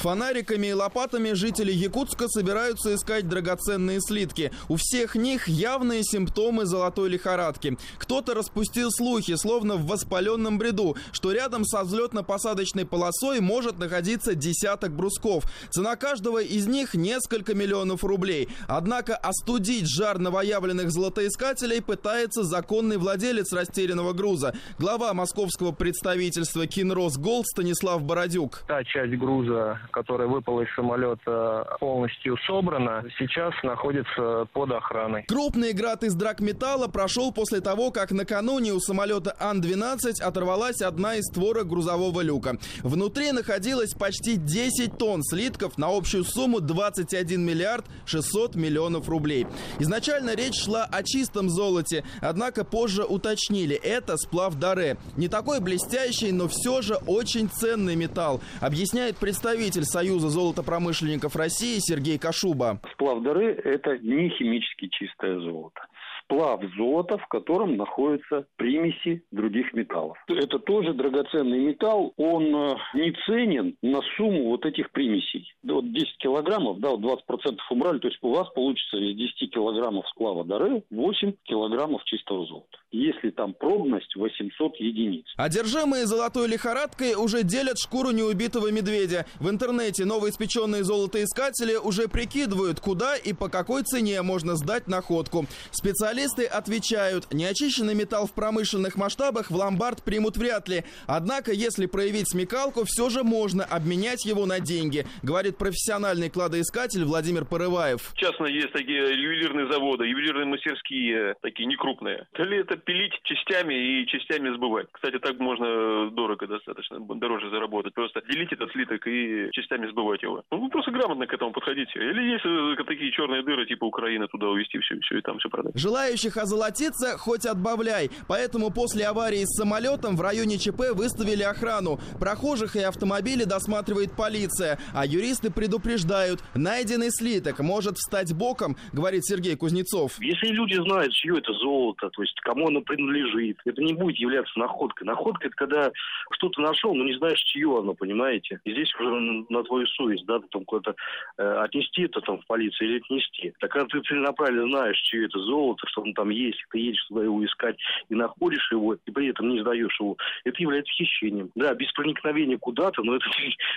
Фонариками и лопатами жители Якутска собираются искать драгоценные слитки. У всех них явные симптомы золотой лихорадки. Кто-то распустил слухи, словно в воспаленном бреду, что рядом со взлетно-посадочной полосой может находиться десяток брусков. Цена каждого из них несколько миллионов рублей. Однако остудить жар новоявленных золотоискателей пытается законный владелец растерянного груза. Глава московского представительства Кинрос Голд Станислав Бородюк. Та часть груза, которая выпала из самолета, полностью собрана, сейчас находится под охраной. Крупный град из драгметалла прошел после того, как накануне у самолета Ан-12 оторвалась одна из створок грузового люка. Внутри находилось почти 10 тонн слитков на общую сумму 21 миллиард 600 миллионов рублей. Изначально речь шла о чистом золоте, однако позже уточнили, это сплав Даре. Не такой блестящий, но все же очень ценный металл, объясняет представитель Союза золотопромышленников России Сергей Кашуба. Сплав дары – это не химически чистое золото сплав золота, в котором находятся примеси других металлов. Это тоже драгоценный металл, он э, не ценен на сумму вот этих примесей. Вот 10 килограммов, да, вот 20% убрали, то есть у вас получится из 10 килограммов сплава дары 8 килограммов чистого золота. Если там пробность 800 единиц. Одержимые золотой лихорадкой уже делят шкуру неубитого медведя. В интернете новоиспеченные золотоискатели уже прикидывают, куда и по какой цене можно сдать находку. Специалисты Специалисты отвечают, неочищенный металл в промышленных масштабах в ломбард примут вряд ли. Однако, если проявить смекалку, все же можно обменять его на деньги, говорит профессиональный кладоискатель Владимир Порываев. Частно есть такие ювелирные заводы, ювелирные мастерские, такие некрупные. Или это пилить частями и частями сбывать. Кстати, так можно дорого достаточно, дороже заработать. Просто делить этот слиток и частями сбывать его. Ну, просто грамотно к этому подходите. Или есть э, такие черные дыры, типа Украины, туда увезти все, все и там все продать. Желаю желающих озолотиться хоть отбавляй. Поэтому после аварии с самолетом в районе ЧП выставили охрану. Прохожих и автомобили досматривает полиция. А юристы предупреждают, найденный слиток может встать боком, говорит Сергей Кузнецов. Если люди знают, чье это золото, то есть кому оно принадлежит, это не будет являться находкой. Находка это когда что-то нашел, но не знаешь, чье оно, понимаете? И здесь уже на твою совесть, да, там куда-то э, отнести это там в полицию или отнести. Так когда ты целенаправленно знаешь, чье это золото, что он там есть, ты едешь туда его искать и находишь его, и при этом не сдаешь его, это является хищением. Да, без проникновения куда-то, но это,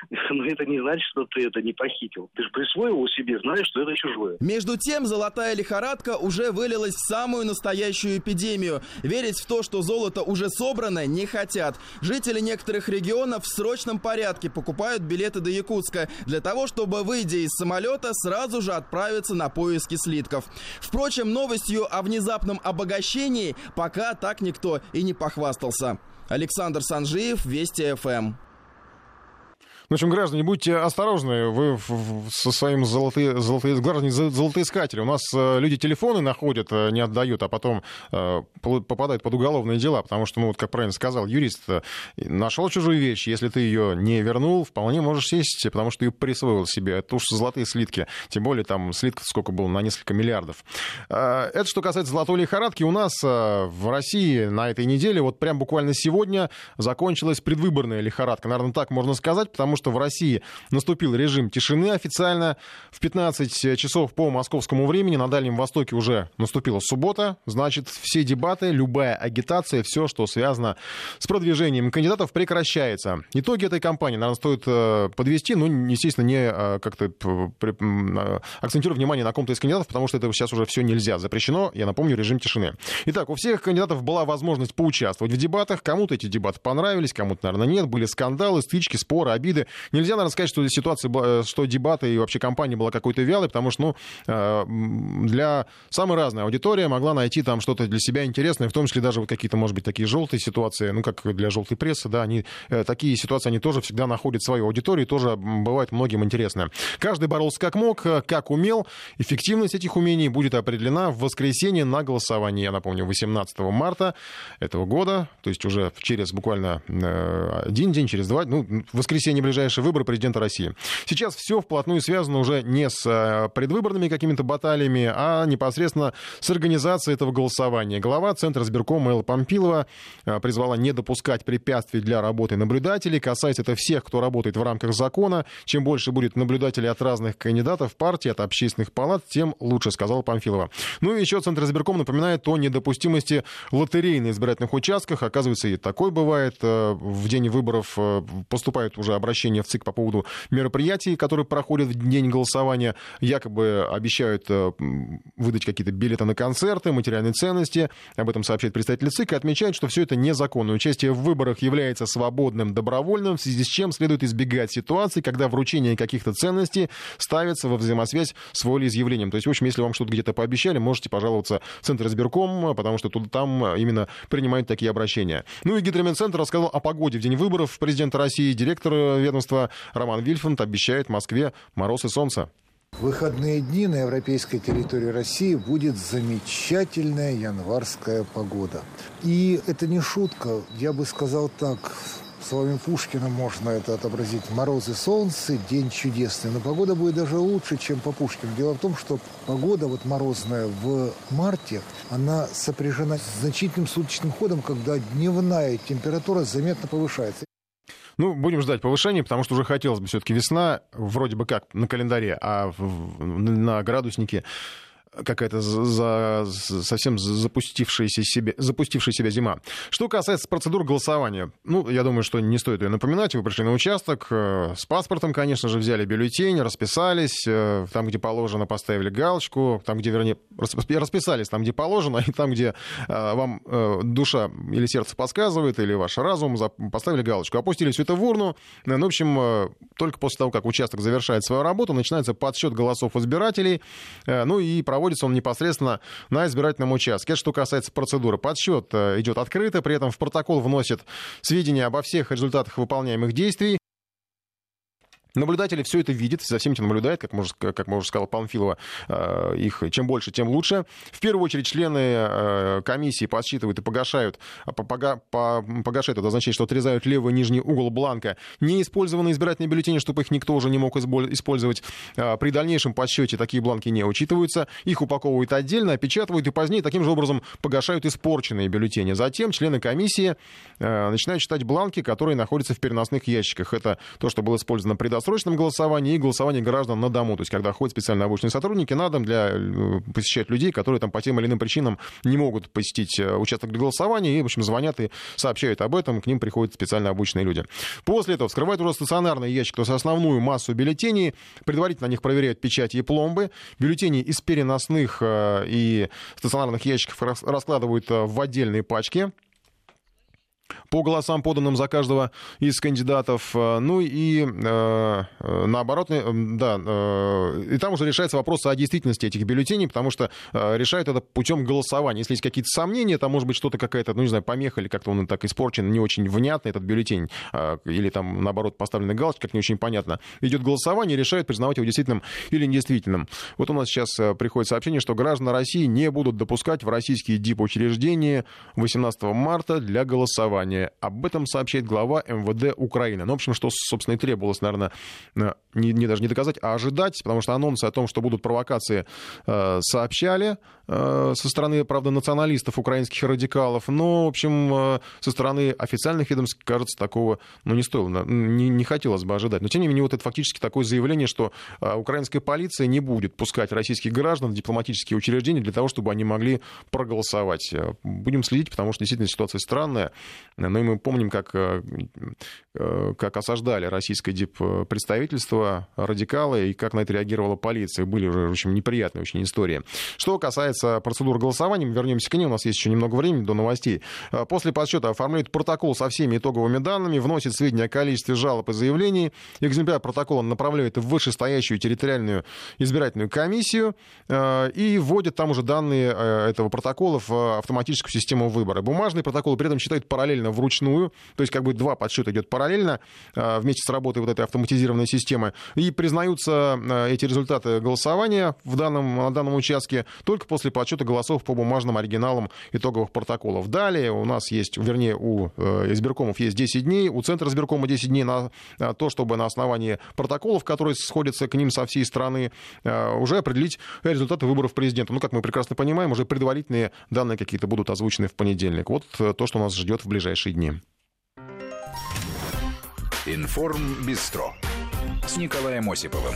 но это не значит, что ты это не похитил. Ты же присвоил его себе, знаешь, что это чужое. Между тем, золотая лихорадка уже вылилась в самую настоящую эпидемию. Верить в то, что золото уже собрано, не хотят. Жители некоторых регионов в срочном порядке покупают билеты до Якутска для того, чтобы, выйдя из самолета, сразу же отправиться на поиски слитков. Впрочем, новостью о внезапном обогащении пока так никто и не похвастался. Александр Санжиев, Вести ФМ. В общем, граждане, будьте осторожны, вы со своим золотые, золотые, граждане золотоискатели. У нас э, люди телефоны находят, э, не отдают, а потом э, попадают под уголовные дела, потому что, ну, вот, как правильно сказал юрист, нашел чужую вещь, если ты ее не вернул, вполне можешь сесть, потому что ее присвоил себе. Это уж золотые слитки, тем более там слитков сколько было, на несколько миллиардов. Это что касается золотой лихорадки. У нас в России на этой неделе, вот прям буквально сегодня, закончилась предвыборная лихорадка. Наверное, так можно сказать, потому что в России наступил режим тишины официально. В 15 часов по московскому времени на Дальнем Востоке уже наступила суббота. Значит, все дебаты, любая агитация, все, что связано с продвижением кандидатов, прекращается. Итоги этой кампании, наверное, стоит э, подвести, ну, естественно, не э, как-то акцентирую внимание на ком-то из кандидатов, потому что это сейчас уже все нельзя. Запрещено, я напомню, режим тишины. Итак, у всех кандидатов была возможность поучаствовать в дебатах. Кому-то эти дебаты понравились, кому-то, наверное, нет. Были скандалы, стычки, споры, обиды. Нельзя, наверное, сказать, что ситуация, э, что дебаты и вообще кампания была какой-то вялой, потому что, ну, э, для самой разной аудитории могла найти там что-то для себя интересное, в том числе даже вот какие-то, может быть, такие желтые ситуации, ну, как для желтой прессы, да, они, э, такие ситуации, они тоже всегда находят свою аудиторию, тоже бывает многим интересно. Каждый боролся как мог, как умел. Эффективность этих умений будет определена в воскресенье на голосовании, я напомню, 18 марта этого года, то есть уже через буквально один день, через два, ну, воскресенье ближайшее ближайшие выборы президента России. Сейчас все вплотную связано уже не с э, предвыборными какими-то баталиями, а непосредственно с организацией этого голосования. Глава Центра сберкома Элла Пампилова э, призвала не допускать препятствий для работы наблюдателей. Касается это всех, кто работает в рамках закона. Чем больше будет наблюдателей от разных кандидатов, партий, от общественных палат, тем лучше, сказала Памфилова. Ну и еще Центр избирком напоминает о недопустимости лотерей на избирательных участках. Оказывается, и такое бывает. Э, в день выборов поступают уже обращения в ЦИК по поводу мероприятий, которые проходят в день голосования. Якобы обещают э, выдать какие-то билеты на концерты, материальные ценности. Об этом сообщает представитель ЦИК и отмечает, что все это незаконно. Участие в выборах является свободным, добровольным, в связи с чем следует избегать ситуаций, когда вручение каких-то ценностей ставится во взаимосвязь с волеизъявлением. То есть, в общем, если вам что-то где-то пообещали, можете пожаловаться в Центр избирком, потому что туда, там именно принимают такие обращения. Ну и Гидромедцентр рассказал о погоде в день выборов президента России. Директор ведомства Роман Вильфанд обещает Москве мороз и солнце. Выходные дни на европейской территории России будет замечательная январская погода. И это не шутка, я бы сказал так, словами Пушкина можно это отобразить. Морозы, солнце, день чудесный. Но погода будет даже лучше, чем по Пушкину. Дело в том, что погода вот морозная в марте, она сопряжена с значительным суточным ходом, когда дневная температура заметно повышается. Ну, будем ждать повышения, потому что уже хотелось бы все-таки весна, вроде бы как на календаре, а на градуснике какая-то за, совсем запустившаяся себе, запустившая себя зима. Что касается процедур голосования, ну, я думаю, что не стоит ее напоминать. Вы пришли на участок, э, с паспортом, конечно же, взяли бюллетень, расписались, э, там, где положено, поставили галочку, там, где, вернее, расписались там, где положено, и там, где э, вам душа или сердце подсказывает, или ваш разум, поставили галочку. Опустили все это в урну. Ну, в общем, только после того, как участок завершает свою работу, начинается подсчет голосов избирателей, ну и проводится проводится он непосредственно на избирательном участке. Это что касается процедуры. Подсчет э, идет открыто, при этом в протокол вносит сведения обо всех результатах выполняемых действий. Наблюдатели все это видят, за всем этим наблюдают, как, может, как мы уже сказал Панфилова, э, их чем больше, тем лучше. В первую очередь члены э, комиссии подсчитывают и погашают, а пога, по, погашают, это означает, что отрезают левый нижний угол бланка неиспользованные избирательные бюллетени, чтобы их никто уже не мог использовать. Э, при дальнейшем подсчете такие бланки не учитываются, их упаковывают отдельно, опечатывают и позднее таким же образом погашают испорченные бюллетени. Затем члены комиссии начинают читать бланки, которые находятся в переносных ящиках. Это то, что было использовано при досрочном долгосрочном голосовании и голосовании граждан на дому. То есть, когда ходят специально обученные сотрудники на дом для э, посещать людей, которые там по тем или иным причинам не могут посетить э, участок для голосования, и, в общем, звонят и сообщают об этом, к ним приходят специально обученные люди. После этого вскрывают уже стационарный ящик, то есть основную массу бюллетеней, предварительно на них проверяют печати и пломбы, бюллетени из переносных э, и стационарных ящиков раскладывают в отдельные пачки, по голосам, поданным за каждого из кандидатов. Э, ну и э, э наоборот, да, э, и там уже решается вопрос о действительности этих бюллетеней, потому что э, решают это путем голосования. Если есть какие-то сомнения, там может быть что-то какая-то, ну не знаю, помеха или как-то он так испорчен, не очень внятно этот бюллетень, э, или там наоборот поставлены галочки, как не очень понятно. Идет голосование, решают признавать его действительным или недействительным. Вот у нас сейчас приходит сообщение, что граждане России не будут допускать в российские дип-учреждения 18 марта для голосования. Об этом сообщает глава МВД Украины. Ну, в общем, что, собственно, и требовалось, наверное, не, не даже не доказать, а ожидать, потому что анонсы о том, что будут провокации, э, сообщали со стороны, правда, националистов, украинских радикалов, но, в общем, э, со стороны официальных ведомств, кажется, такого, ну, не стоило, не, не хотелось бы ожидать. Но, тем не менее, вот это фактически такое заявление, что украинская полиция не будет пускать российских граждан в дипломатические учреждения для того, чтобы они могли проголосовать. Будем следить, потому что действительно ситуация странная. И мы помним, как, э, э, как осаждали российское представительство радикалы и как на это реагировала полиция. Были уже очень неприятные очень истории. Что касается процедур голосования, мы вернемся к ней, у нас есть еще немного времени до новостей. Э, после подсчета оформляют протокол со всеми итоговыми данными, вносят сведения о количестве жалоб и заявлений. Экземпляр протокола направляют в вышестоящую территориальную избирательную комиссию и вводят там уже данные этого протокола в автоматическую систему выбора. Бумажные протоколы при этом читают параллельно вручную, то есть как бы два подсчета идет параллельно вместе с работой вот этой автоматизированной системы, и признаются эти результаты голосования в данном, на данном участке только после подсчета голосов по бумажным оригиналам итоговых протоколов. Далее у нас есть, вернее, у э, избиркомов есть 10 дней, у Центра избиркома 10 дней на то, чтобы на основании протоколов, которые сходятся к ним со всей страны, а, уже определить результаты выборов президента. Ну, как мы прекрасно понимаем, уже предварительные данные какие-то будут озвучены в понедельник. Вот э, то, что нас ждет в ближайшие дни. Информ Бистро с Николаем Осиповым.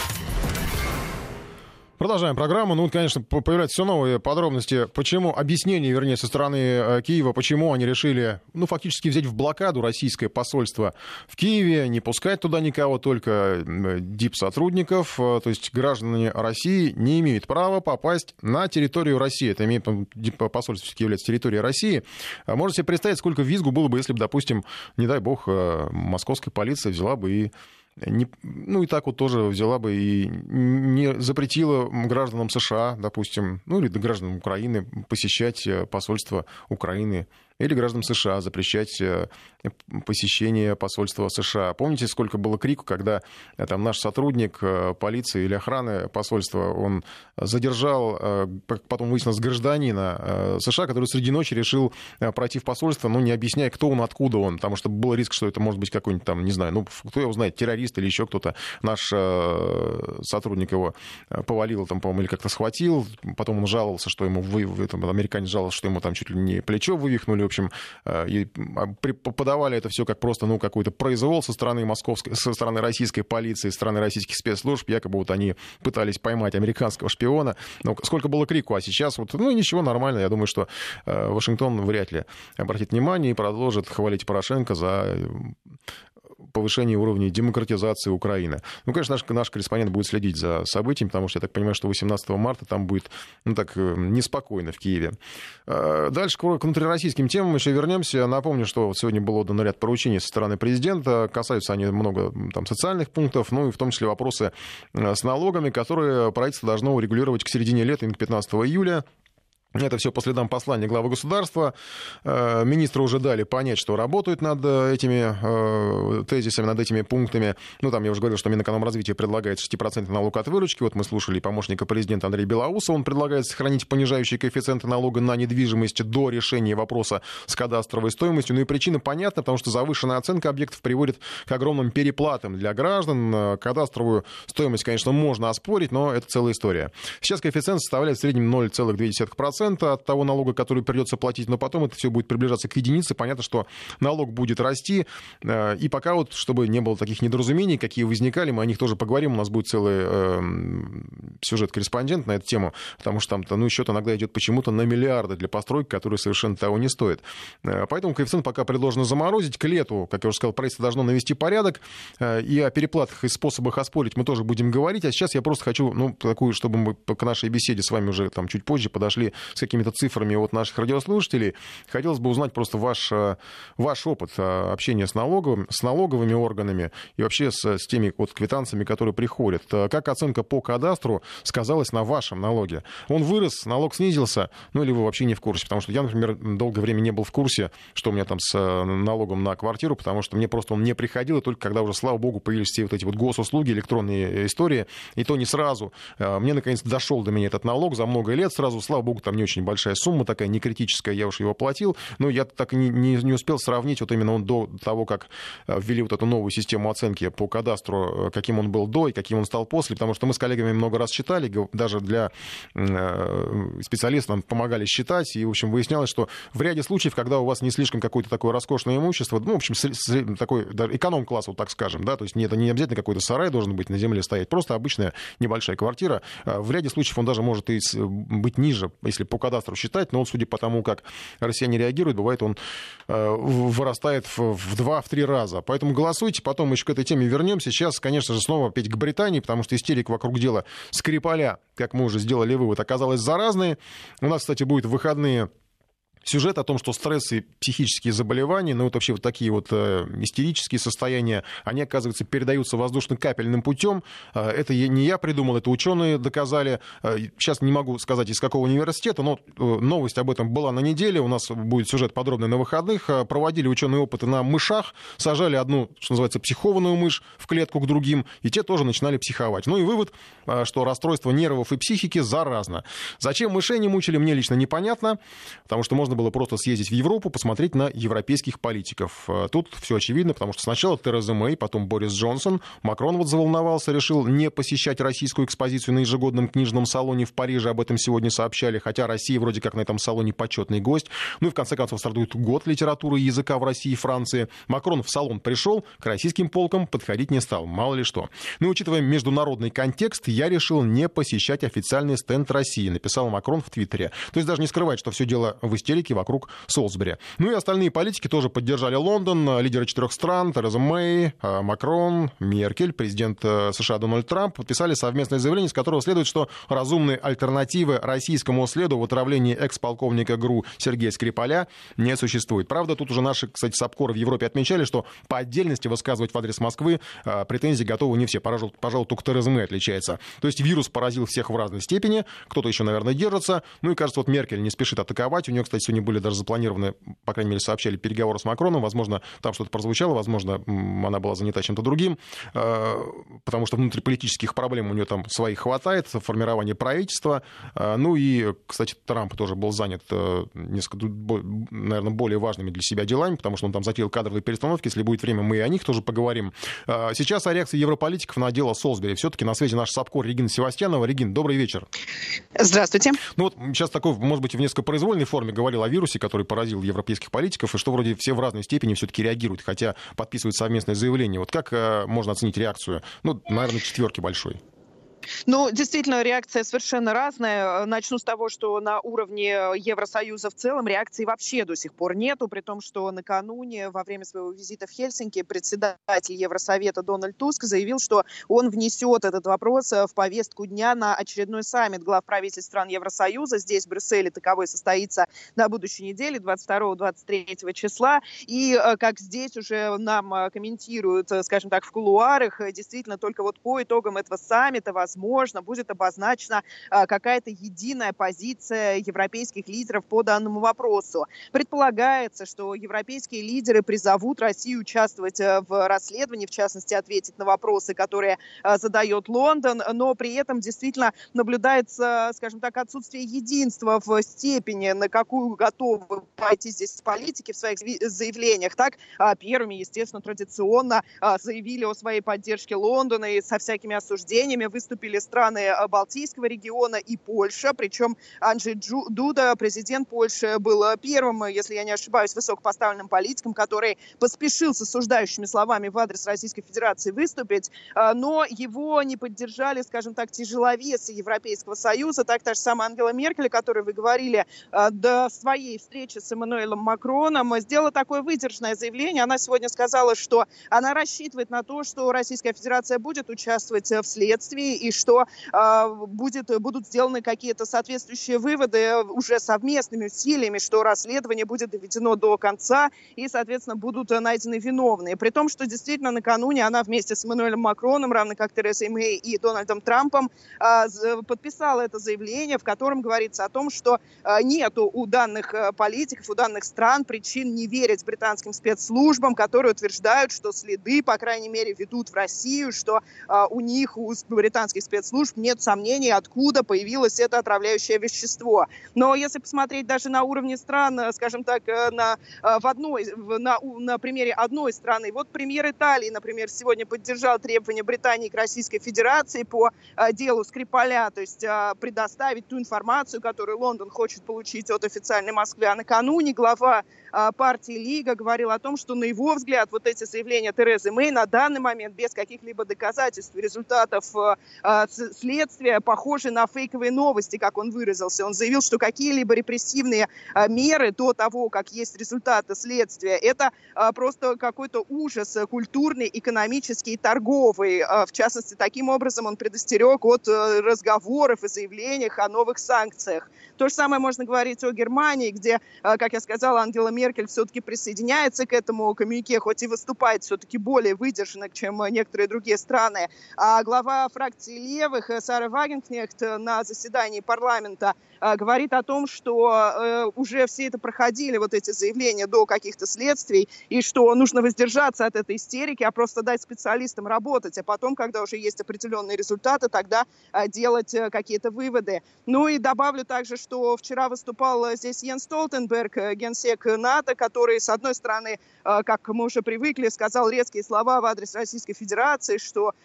Продолжаем программу. Ну, конечно, появляются все новые подробности. Почему, объяснение, вернее, со стороны э, Киева, почему они решили, ну, фактически взять в блокаду российское посольство в Киеве, не пускать туда никого, только дип-сотрудников, э, то есть граждане России не имеют права попасть на территорию России. Это имеет, посольство все-таки является территорией России. А можете себе представить, сколько визгу было бы, если бы, допустим, не дай бог, э, московская полиция взяла бы и не, ну и так вот тоже взяла бы и не запретила гражданам США, допустим, ну или гражданам Украины посещать э, посольство Украины или гражданам США запрещать э, посещение посольства США. Помните, сколько было крику, когда э, там наш сотрудник э, полиции или охраны посольства, он задержал, потом выяснилось, гражданина США, который среди ночи решил пройти в посольство, ну, не объясняя, кто он, откуда он, потому что был риск, что это может быть какой-нибудь там, не знаю, ну, кто его знает, террорист или еще кто-то. Наш сотрудник его повалил, там, по-моему, или как-то схватил, потом он жаловался, что ему, вы, там, американец жаловался, что ему там чуть ли не плечо вывихнули, общем, э, и а, подавали это все как просто, ну, какой-то произвол со стороны московской, со стороны российской полиции, со стороны российских спецслужб, якобы вот они пытались поймать американского шпиона. Но сколько было крику, а сейчас вот, ну, ничего, нормально. Я думаю, что э, Вашингтон вряд ли обратит внимание и продолжит хвалить Порошенко за повышение уровня демократизации Украины. Ну, конечно, наш, наш корреспондент будет следить за событиями, потому что я так понимаю, что 18 марта там будет, ну, так, э, неспокойно в Киеве. Э, дальше к внутрироссийским темам еще вернемся. Напомню, что сегодня был отдан ряд поручений со стороны президента. Касаются они много там, социальных пунктов, ну и в том числе вопросы э, с налогами, которые правительство должно урегулировать к середине лета, именно 15 июля. Это все по следам послания главы государства. Э, министры уже дали понять, что работают над этими э, тезисами, над этими пунктами. Ну, там я уже говорил, что Минэкономразвитие предлагает 6% налог от выручки. Вот мы слушали помощника президента Андрея Белоуса. Он предлагает сохранить понижающие коэффициенты налога на недвижимость до решения вопроса с кадастровой стоимостью. Ну и причина понятна, потому что завышенная оценка объектов приводит к огромным переплатам для граждан. Э, кадастровую стоимость, конечно, можно оспорить, но это целая история. Сейчас коэффициент составляет в среднем 0,2%. Процента от того налога, который придется платить, но потом это все будет приближаться к единице. Понятно, что налог будет расти. Э, и пока вот, чтобы не было таких недоразумений, какие возникали, мы о них тоже поговорим. У нас будет целый э, сюжет-корреспондент на эту тему, потому что там, ну, счет иногда идет почему-то на миллиарды для постройки, которые совершенно того не стоят. Э, поэтому коэффициент пока предложено заморозить. К лету, как я уже сказал, правительство должно навести порядок. Э, и о переплатах и способах оспорить мы тоже будем говорить. А сейчас я просто хочу, ну, такую, чтобы мы к нашей беседе с вами уже там чуть позже подошли с какими-то цифрами от наших радиослушателей. Хотелось бы узнать просто ваш, э, ваш опыт общения с, налоговым, с налоговыми органами и вообще с, с теми вот квитанциями, которые приходят. Как оценка по кадастру сказалась на вашем налоге? Он вырос, налог снизился, ну или вы вообще не в курсе? Потому что я, например, долгое время не был в курсе, что у меня там с э, налогом на квартиру, потому что мне просто он не приходил, и только когда уже, слава богу, появились все вот эти вот госуслуги, электронные истории, и то не сразу. Э, мне, наконец, дошел до меня этот налог за много лет сразу, слава богу, там не очень большая сумма такая, не критическая, я уж его платил, но я так и не, не, не успел сравнить вот именно он до того, как э, ввели вот эту новую систему оценки по кадастру, каким он был до и каким он стал после, потому что мы с коллегами много раз считали, даже для специалистов нам помогали считать, и, в общем, выяснялось, что в ряде случаев, когда у вас не слишком какое-то такое роскошное имущество, ну, в общем, такой эконом-класс, вот так скажем, да, то есть это не обязательно какой-то сарай должен быть на земле стоять, просто обычная небольшая квартира. В ряде случаев он даже может и быть ниже, если по кадастру считать, но он, судя по тому, как россияне реагируют, бывает, он а, вырастает в два-три раза. Поэтому голосуйте, потом еще к этой теме вернемся. Сейчас, конечно же, снова опять к Британии, потому что истерик вокруг дела Скрипаля, как мы уже сделали вывод, оказалась заразной. У нас, кстати, будет выходные Сюжет о том, что стресс и психические заболевания, ну вот вообще вот такие вот э, истерические состояния, они, оказывается, передаются воздушно-капельным путем. Э, это не я придумал, это ученые доказали. Э, сейчас не могу сказать, из какого университета, но э, новость об этом была на неделе. У нас будет сюжет подробный на выходных. Э, проводили ученые опыты на мышах, сажали одну, что называется, психованную мышь в клетку к другим, и те тоже начинали психовать. Ну и вывод, э, что расстройство нервов и психики заразно. Зачем мышей не мучили, мне лично непонятно, потому что можно можно было просто съездить в Европу, посмотреть на европейских политиков. А тут все очевидно, потому что сначала Тереза Мэй, потом Борис Джонсон. Макрон вот заволновался, решил не посещать российскую экспозицию на ежегодном книжном салоне в Париже. Об этом сегодня сообщали, хотя Россия вроде как на этом салоне почетный гость. Ну и в конце концов стартует год литературы и языка в России и Франции. Макрон в салон пришел, к российским полкам подходить не стал, мало ли что. Ну и учитывая международный контекст, я решил не посещать официальный стенд России, написал Макрон в Твиттере. То есть даже не скрывать, что все дело в истерике истерики вокруг Солсбери. Ну и остальные политики тоже поддержали Лондон. Лидеры четырех стран, Тереза Мэй, э, Макрон, Меркель, президент э, США Дональд Трамп подписали совместное заявление, из которого следует, что разумные альтернативы российскому следу в отравлении экс-полковника ГРУ Сергея Скрипаля не существует. Правда, тут уже наши, кстати, САПКОРы в Европе отмечали, что по отдельности высказывать в адрес Москвы э, претензии готовы не все. Пожалуй, пожалуй только Тереза Мэй отличается. То есть вирус поразил всех в разной степени, кто-то еще, наверное, держится. Ну и, кажется, вот Меркель не спешит атаковать. У нее, кстати, сегодня были даже запланированы, по крайней мере, сообщали переговоры с Макроном. Возможно, там что-то прозвучало, возможно, она была занята чем-то другим, э, потому что внутриполитических проблем у нее там своих хватает, формирование правительства. Э, ну и, кстати, Трамп тоже был занят э, несколько, наверное, более важными для себя делами, потому что он там затеял кадровые перестановки. Если будет время, мы и о них тоже поговорим. Сейчас о реакции европолитиков на дело Солсбери. Все-таки на связи наш САПКОР Регина Севастьянова. Регин, добрый вечер. Здравствуйте. Ну вот сейчас такой, может быть, в несколько произвольной форме говорил о вирусе, который поразил европейских политиков, и что вроде все в разной степени все-таки реагируют, хотя подписывают совместное заявление. Вот как э, можно оценить реакцию? Ну, наверное, четверки большой. Ну, действительно, реакция совершенно разная. Начну с того, что на уровне Евросоюза в целом реакции вообще до сих пор нету, при том, что накануне во время своего визита в Хельсинки председатель Евросовета Дональд Туск заявил, что он внесет этот вопрос в повестку дня на очередной саммит глав правительств стран Евросоюза. Здесь, в Брюсселе, таковой состоится на будущей неделе, 22-23 числа. И э, как здесь уже нам э, комментируют, э, скажем так, в кулуарах, действительно, только вот по итогам этого саммита, возможно, будет обозначена а, какая-то единая позиция европейских лидеров по данному вопросу. Предполагается, что европейские лидеры призовут Россию участвовать э, в расследовании, в частности, ответить на вопросы, которые э, задает Лондон, но при этом действительно наблюдается, скажем так, отсутствие единства в степени, на какую готовы пойти здесь политики в своих заявлениях. Так, а, первыми, естественно, традиционно а, заявили о своей поддержке Лондона и со всякими осуждениями выступили выступили страны Балтийского региона и Польша, причем Анджей Дуда, президент Польши, был первым, если я не ошибаюсь, высокопоставленным политиком, который поспешил с осуждающими словами в адрес Российской Федерации выступить, но его не поддержали, скажем так, тяжеловесы Европейского Союза, так та же самая Ангела Меркель, о которой вы говорили, до своей встречи с Эммануэлем Макроном, сделала такое выдержанное заявление. Она сегодня сказала, что она рассчитывает на то, что Российская Федерация будет участвовать в следствии и что э, будет, будут сделаны какие-то соответствующие выводы уже совместными усилиями, что расследование будет доведено до конца и, соответственно, будут найдены виновные. При том, что действительно накануне она вместе с Эммануэлем Макроном, равно как Терезой Мэй и Дональдом Трампом, э, подписала это заявление, в котором говорится о том, что э, нету у данных политиков, у данных стран причин не верить британским спецслужбам, которые утверждают, что следы, по крайней мере, ведут в Россию, что у них, у британских спецслужб нет сомнений, откуда появилось это отравляющее вещество. Но если посмотреть даже на уровне стран, э, скажем так, э, на, э, в одной, на, на примере одной страны, вот премьер Италии, например, сегодня поддержал требования Британии к Российской Федерации по делу Скрипаля, то есть предоставить ту информацию, которую Лондон хочет получить от официальной Москвы. А накануне глава партии Лига говорил о том, что на его взгляд вот эти заявления Терезы Мэй на данный момент без каких-либо доказательств результатов э, следствия похожи на фейковые новости, как он выразился. Он заявил, что какие-либо репрессивные э, меры до того, как есть результаты следствия, это э, просто какой-то ужас культурный, экономический и торговый. В частности, таким образом он предостерег от разговоров и заявлений о новых санкциях. То же самое можно говорить о Германии, где, как я сказала, Ангела Меркель все-таки присоединяется к этому коммюнике, хоть и выступает все-таки более выдержанно, чем некоторые другие страны. А глава фракции левых Сара Вагенкнехт на заседании парламента говорит о том, что э, уже все это проходили, вот эти заявления до каких-то следствий, и что нужно воздержаться от этой истерики, а просто дать специалистам работать, а потом, когда уже есть определенные результаты, тогда а, делать э, какие-то выводы. Ну и добавлю также, что вчера выступал здесь Йен Столтенберг, э, генсек НАТО, который, с одной стороны, как мы уже привыкли, сказал резкие слова в адрес Российской Федерации, что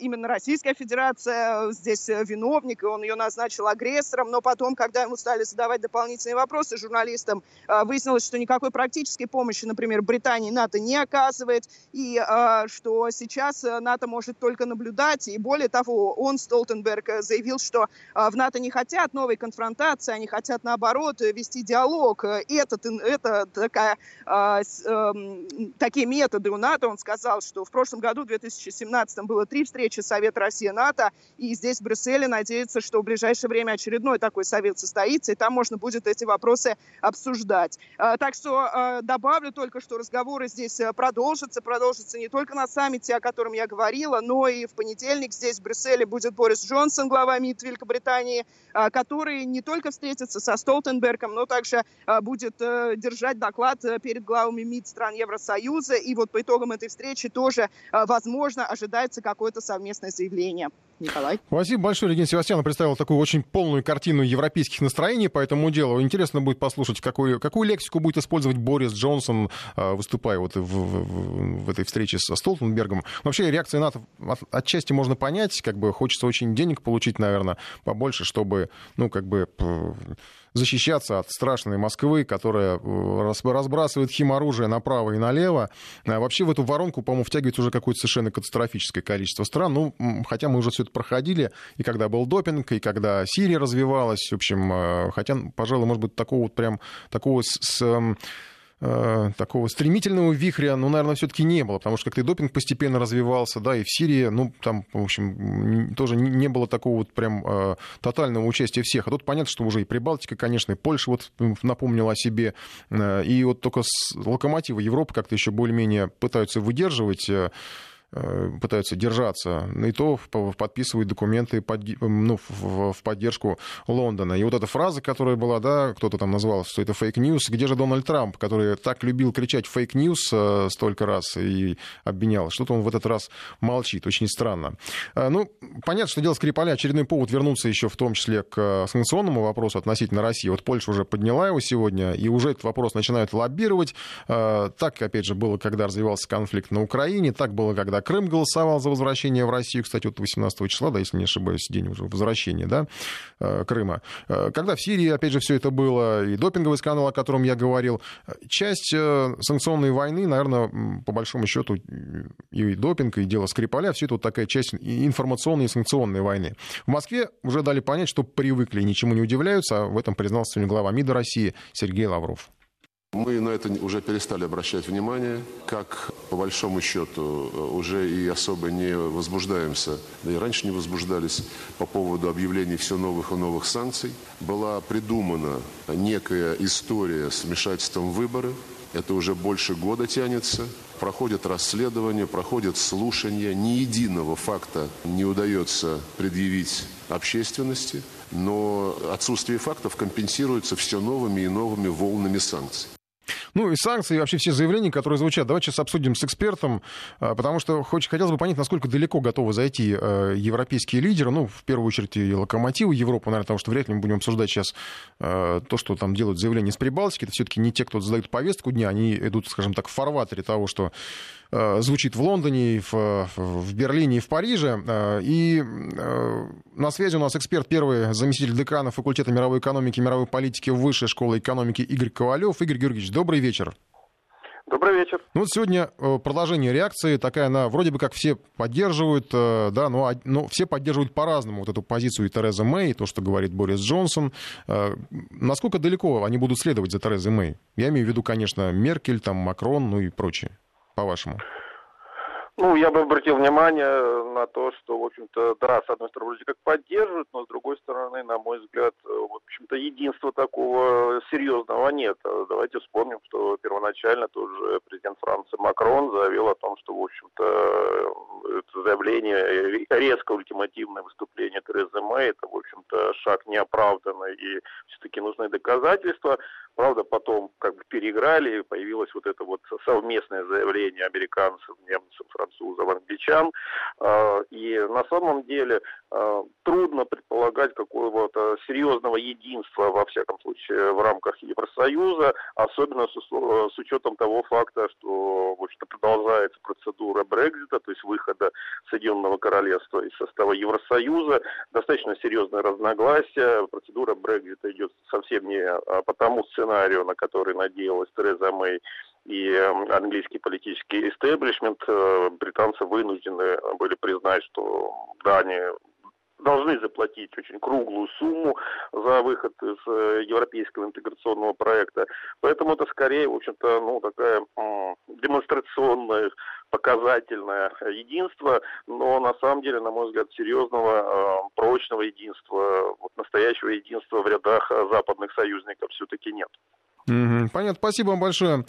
именно Российская Федерация здесь виновник, и он ее назначил агрессором, но потом, когда ему стали задавать дополнительные вопросы журналистам, а, выяснилось, что никакой практической помощи, например, Британии НАТО не оказывает, и а, что сейчас э, НАТО может только наблюдать. И более того, он, Столтенберг, э, заявил, что в НАТО не хотят новой конфронтации, они хотят, наоборот, вести диалог. И это, это такая, эм, такие методы у НАТО. Он сказал, что в прошлом году, в 2017 было три встречи Совета России-НАТО, и здесь в Брюсселе надеется, что в ближайшее время очередной такой совет состоится, и там можно будет эти вопросы обсуждать. А, так что а, добавлю только, что разговоры здесь э, продолжатся, продолжатся не только на саммите, о котором я говорила, но и в понедельник здесь в Брюсселе будет Борис Джонсон, глава МИД Великобритании, а, который не только встретится со Столтенбергом, но также будет э, держать доклад э, перед главами МИД стран Евросоюза. И вот по итогам этой встречи тоже, возможно, ожидается какое-то совместное заявление. Николай. Спасибо большое. Регина Севастьяна представила такую очень полную картину европейских настроений по этому делу. Интересно будет послушать, какую, какую лексику будет использовать Борис Джонсон, а, выступая вот в, в, в этой встрече со Столтенбергом. Вообще реакция НАТО от, отчасти можно понять. Как бы хочется очень денег получить, наверное, побольше, чтобы, ну, как бы защищаться от страшной Москвы, которая э, разбрасывает химоружие направо и налево. А вообще в эту воронку, по-моему, втягивается уже какое-то совершенно катастрофическое количество стран. Ну, хотя мы уже все это проходили, и когда был допинг, и когда Сирия развивалась, в общем, э, хотя, пожалуй, может быть, такого вот прям, такого с, с эм, Э, такого стремительного вихря, ну, наверное, все-таки не было, потому что как-то и допинг постепенно развивался, да, и в Сирии, ну, там, в общем, тоже не было такого вот прям э, тотального участия всех. А тут понятно, что уже и Прибалтика, конечно, и Польша вот напомнила о себе, э, и вот только с локомотива Европы как-то еще более-менее пытаются выдерживать Э, пытаются держаться, и то подписывают документы под, ну, в, в поддержку Лондона. И вот эта фраза, которая была, да, кто-то там назвал, что это fake news, где же Дональд Трамп, который так любил кричать fake news э, столько раз и обвинял, что-то он в этот раз молчит, очень странно. Э, ну, понятно, что дело Скрипаля, очередной повод вернуться еще в том числе к санкционному вопросу относительно России. Вот Польша уже подняла его сегодня, и уже этот вопрос начинают лоббировать. Так, опять же, было, когда развивался конфликт на Украине, так было, когда когда Крым голосовал за возвращение в Россию, кстати, вот 18 числа, да, если не ошибаюсь, день уже возвращения, да, Крыма. Когда в Сирии, опять же, все это было, и допинговый скандал, о котором я говорил, часть санкционной войны, наверное, по большому счету, и допинг, и дело Скрипаля, все это вот такая часть информационной и санкционной войны. В Москве уже дали понять, что привыкли, ничему не удивляются, а в этом признался сегодня глава МИДа России Сергей Лавров. Мы на это уже перестали обращать внимание, как по большому счету уже и особо не возбуждаемся, да и раньше не возбуждались по поводу объявлений все новых и новых санкций. Была придумана некая история с вмешательством выборы. Это уже больше года тянется. Проходят расследования, проходят слушания. Ни единого факта не удается предъявить общественности, но отсутствие фактов компенсируется все новыми и новыми волнами санкций. Ну и санкции, и вообще все заявления, которые звучат. Давайте сейчас обсудим с экспертом, а, потому что хоть, хотелось бы понять, насколько далеко готовы зайти э, европейские лидеры, ну, в первую очередь, и локомотивы Европы, наверное, потому что вряд ли мы будем обсуждать сейчас э, то, что там делают заявления из Прибалтики. Это все-таки не те, кто задают повестку дня, они идут, скажем так, в фарватере того, что Э, звучит в Лондоне, в, в Берлине и в Париже. Э, и э, на связи у нас эксперт, первый заместитель декана факультета мировой экономики и мировой политики Высшей школы экономики Игорь Ковалев. Игорь Георгиевич, добрый вечер. Добрый вечер. Ну вот сегодня продолжение реакции такая, она вроде бы как все поддерживают, да, но, но все поддерживают по-разному вот эту позицию и Терезы Мэй, то, что говорит Борис Джонсон. Насколько далеко они будут следовать за Терезой Мэй? Я имею в виду, конечно, Меркель, там, Макрон, ну и прочее по-вашему? Ну, я бы обратил внимание на то, что, в общем-то, да, с одной стороны, вроде как поддерживают, но с другой стороны, на мой взгляд, в общем-то, единства такого серьезного нет. Давайте вспомним, что первоначально тоже президент Франции Макрон заявил о том, что, в общем-то, это заявление, резко ультимативное выступление Терезы Мэй, это, в общем-то, шаг неоправданный, и все-таки нужны доказательства. Правда, потом как бы переиграли, появилось вот это вот совместное заявление американцев, немцев, французов, англичан. А, и на самом деле трудно предполагать какого-то серьезного единства, во всяком случае, в рамках Евросоюза, особенно с, с учетом того факта, что в продолжается процедура Брекзита, то есть выхода Соединенного Королевства из состава Евросоюза. Достаточно серьезное разногласие. Процедура Брекзита идет совсем не а, по тому сценарию, на который надеялась Тереза Мэй и эм, английский политический истеблишмент, э, британцы вынуждены были признать, что да, они должны заплатить очень круглую сумму за выход из э, европейского интеграционного проекта. Поэтому это скорее, в общем-то, ну, такая демонстрационная, показательное единство, но на самом деле, на мой взгляд, серьезного, э, прочного единства, вот настоящего единства в рядах западных союзников все-таки нет. Понятно, спасибо вам большое.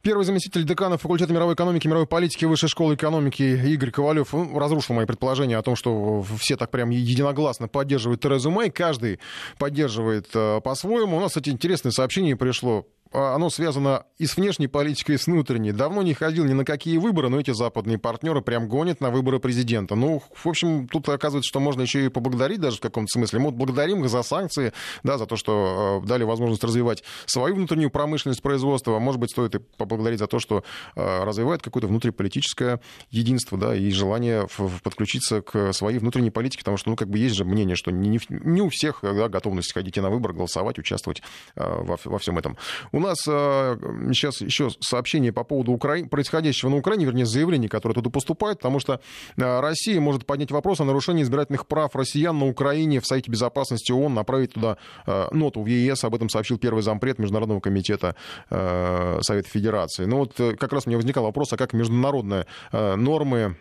Первый заместитель декана факультета мировой экономики и мировой политики Высшей школы экономики Игорь Ковалев ну, разрушил мои предположения о том, что все так прям единогласно поддерживают Терезу Мэй. Каждый поддерживает э, по-своему. У нас, кстати, интересное сообщение пришло оно связано и с внешней политикой, и с внутренней. Давно не ходил ни на какие выборы, но эти западные партнеры прям гонят на выборы президента. Ну, в общем, тут оказывается, что можно еще и поблагодарить даже в каком-то смысле. Мы вот благодарим их за санкции, да, за то, что э, дали возможность развивать свою внутреннюю промышленность производства. Может быть, стоит и поблагодарить за то, что э, развивает какое-то внутриполитическое единство, да, и желание подключиться к своей внутренней политике, потому что, ну, как бы есть же мнение, что не, не у всех да, готовность ходить на выбор, голосовать, участвовать э, во, во всем этом. У нас э, сейчас еще сообщение по поводу Укра... происходящего на Украине, вернее, заявление, которое туда поступает, потому что э, Россия может поднять вопрос о нарушении избирательных прав россиян на Украине в Совете Безопасности ООН, направить туда э, ноту в ЕС, об этом сообщил первый зампред Международного комитета Совета Федерации. Ну вот как раз у меня возникал вопрос, а как международные нормы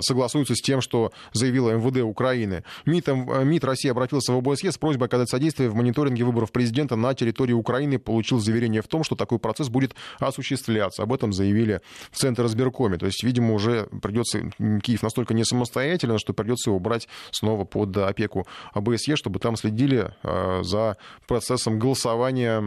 согласуются с тем, что заявила МВД Украины. МИД, э, МИД России обратился в ОБСЕ с просьбой оказать содействие в мониторинге выборов президента на территории Украины, получил заверение сомнения в том, что такой процесс будет осуществляться. Об этом заявили в Центр избиркоме. То есть, видимо, уже придется Киев настолько не самостоятельно, что придется его брать снова под опеку ОБСЕ, чтобы там следили а, за процессом голосования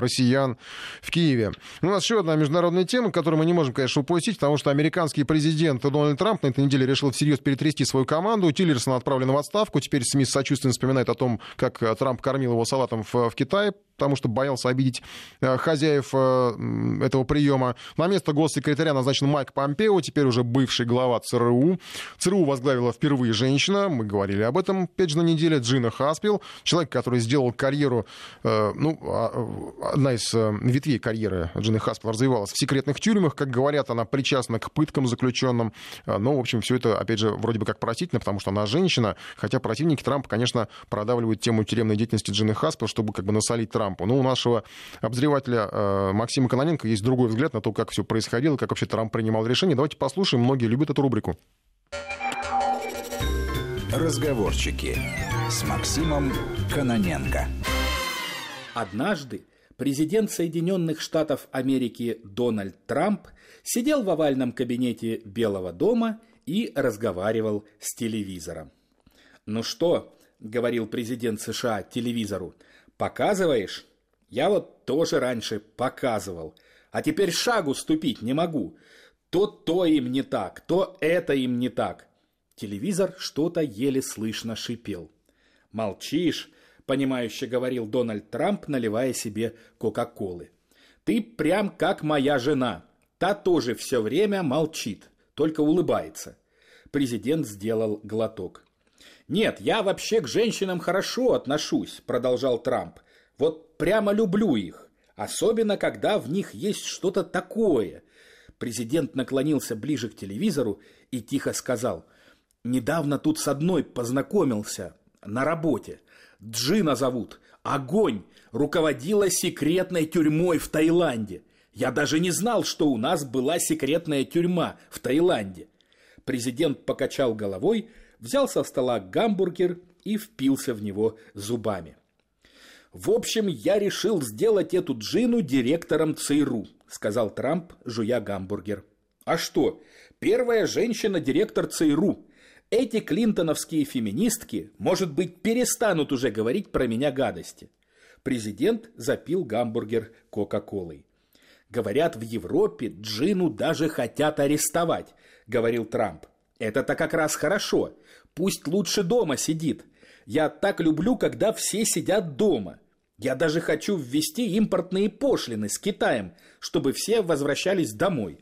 россиян в Киеве. У нас еще одна международная тема, которую мы не можем, конечно, упустить, потому что американский президент Дональд Трамп на этой неделе решил всерьез перетрясти свою команду. Тиллерсон отправлен в отставку. Теперь СМИ с сочувствием вспоминают о том, как Трамп кормил его салатом в, в Китае потому что боялся обидеть э, хозяев э, этого приема. На место госсекретаря назначен Майк Помпео, теперь уже бывший глава ЦРУ. ЦРУ возглавила впервые женщина, мы говорили об этом, опять же, на неделе, Джина Хаспил, человек, который сделал карьеру, э, ну, а, одна из ветвей карьеры Джины Хаспил развивалась в секретных тюрьмах, как говорят, она причастна к пыткам заключенным, но, в общем, все это, опять же, вроде бы как простительно, потому что она женщина, хотя противники Трампа, конечно, продавливают тему тюремной деятельности Джины Хаспил, чтобы как бы насолить Трампу. Но у нашего обозревателя э, Максима Кононенко есть другой взгляд на то, как все происходило, как вообще Трамп принимал решение. Давайте послушаем. Многие любят эту рубрику. Разговорчики с Максимом Кононенко. Однажды президент Соединенных Штатов Америки Дональд Трамп сидел в овальном кабинете Белого дома и разговаривал с телевизором. «Ну что?» – говорил президент США телевизору. «Показываешь? Я вот тоже раньше показывал, а теперь шагу ступить не могу. То то им не так, то это им не так». Телевизор что-то еле слышно шипел. «Молчишь?» – понимающе говорил Дональд Трамп, наливая себе Кока-Колы. «Ты прям как моя жена. Та тоже все время молчит, только улыбается». Президент сделал глоток. «Нет, я вообще к женщинам хорошо отношусь», – продолжал Трамп. «Вот прямо люблю их, особенно когда в них есть что-то такое». Президент наклонился ближе к телевизору и тихо сказал. «Недавно тут с одной познакомился на работе. Джина зовут. Огонь! Руководила секретной тюрьмой в Таиланде. Я даже не знал, что у нас была секретная тюрьма в Таиланде». Президент покачал головой – взял со стола гамбургер и впился в него зубами. «В общем, я решил сделать эту Джину директором ЦРУ», сказал Трамп, жуя гамбургер. «А что? Первая женщина-директор ЦРУ. Эти клинтоновские феминистки, может быть, перестанут уже говорить про меня гадости». Президент запил гамбургер Кока-Колой. «Говорят, в Европе Джину даже хотят арестовать», — говорил Трамп. Это-то как раз хорошо. Пусть лучше дома сидит. Я так люблю, когда все сидят дома. Я даже хочу ввести импортные пошлины с Китаем, чтобы все возвращались домой.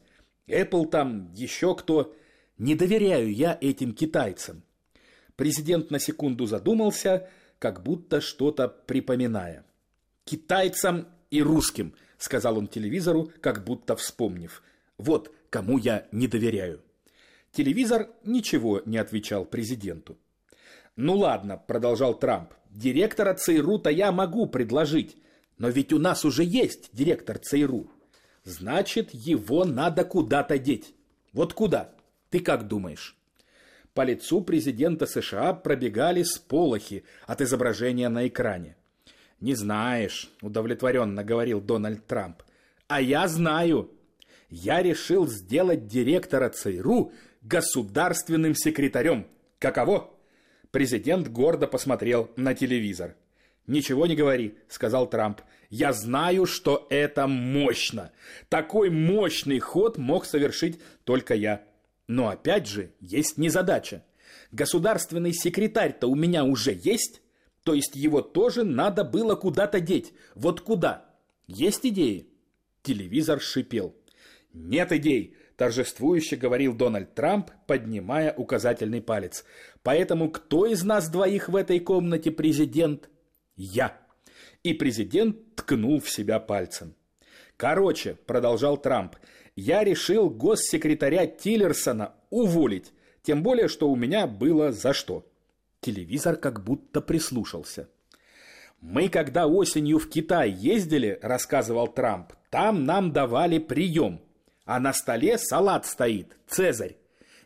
Apple там, еще кто. Не доверяю я этим китайцам. Президент на секунду задумался, как будто что-то припоминая. «Китайцам и русским», — сказал он телевизору, как будто вспомнив. «Вот кому я не доверяю». Телевизор ничего не отвечал президенту. «Ну ладно», – продолжал Трамп, – «директора ЦРУ-то я могу предложить, но ведь у нас уже есть директор ЦРУ. Значит, его надо куда-то деть. Вот куда? Ты как думаешь?» По лицу президента США пробегали сполохи от изображения на экране. «Не знаешь», – удовлетворенно говорил Дональд Трамп. «А я знаю. Я решил сделать директора ЦРУ государственным секретарем. Каково? Президент гордо посмотрел на телевизор. «Ничего не говори», — сказал Трамп. «Я знаю, что это мощно. Такой мощный ход мог совершить только я. Но опять же, есть незадача. Государственный секретарь-то у меня уже есть, то есть его тоже надо было куда-то деть. Вот куда? Есть идеи?» Телевизор шипел. «Нет идей торжествующе говорил Дональд Трамп, поднимая указательный палец. Поэтому кто из нас двоих в этой комнате президент? Я. И президент ткнул в себя пальцем. Короче, продолжал Трамп, я решил госсекретаря Тиллерсона уволить, тем более, что у меня было за что. Телевизор как будто прислушался. «Мы, когда осенью в Китай ездили, — рассказывал Трамп, — там нам давали прием а на столе салат стоит, Цезарь.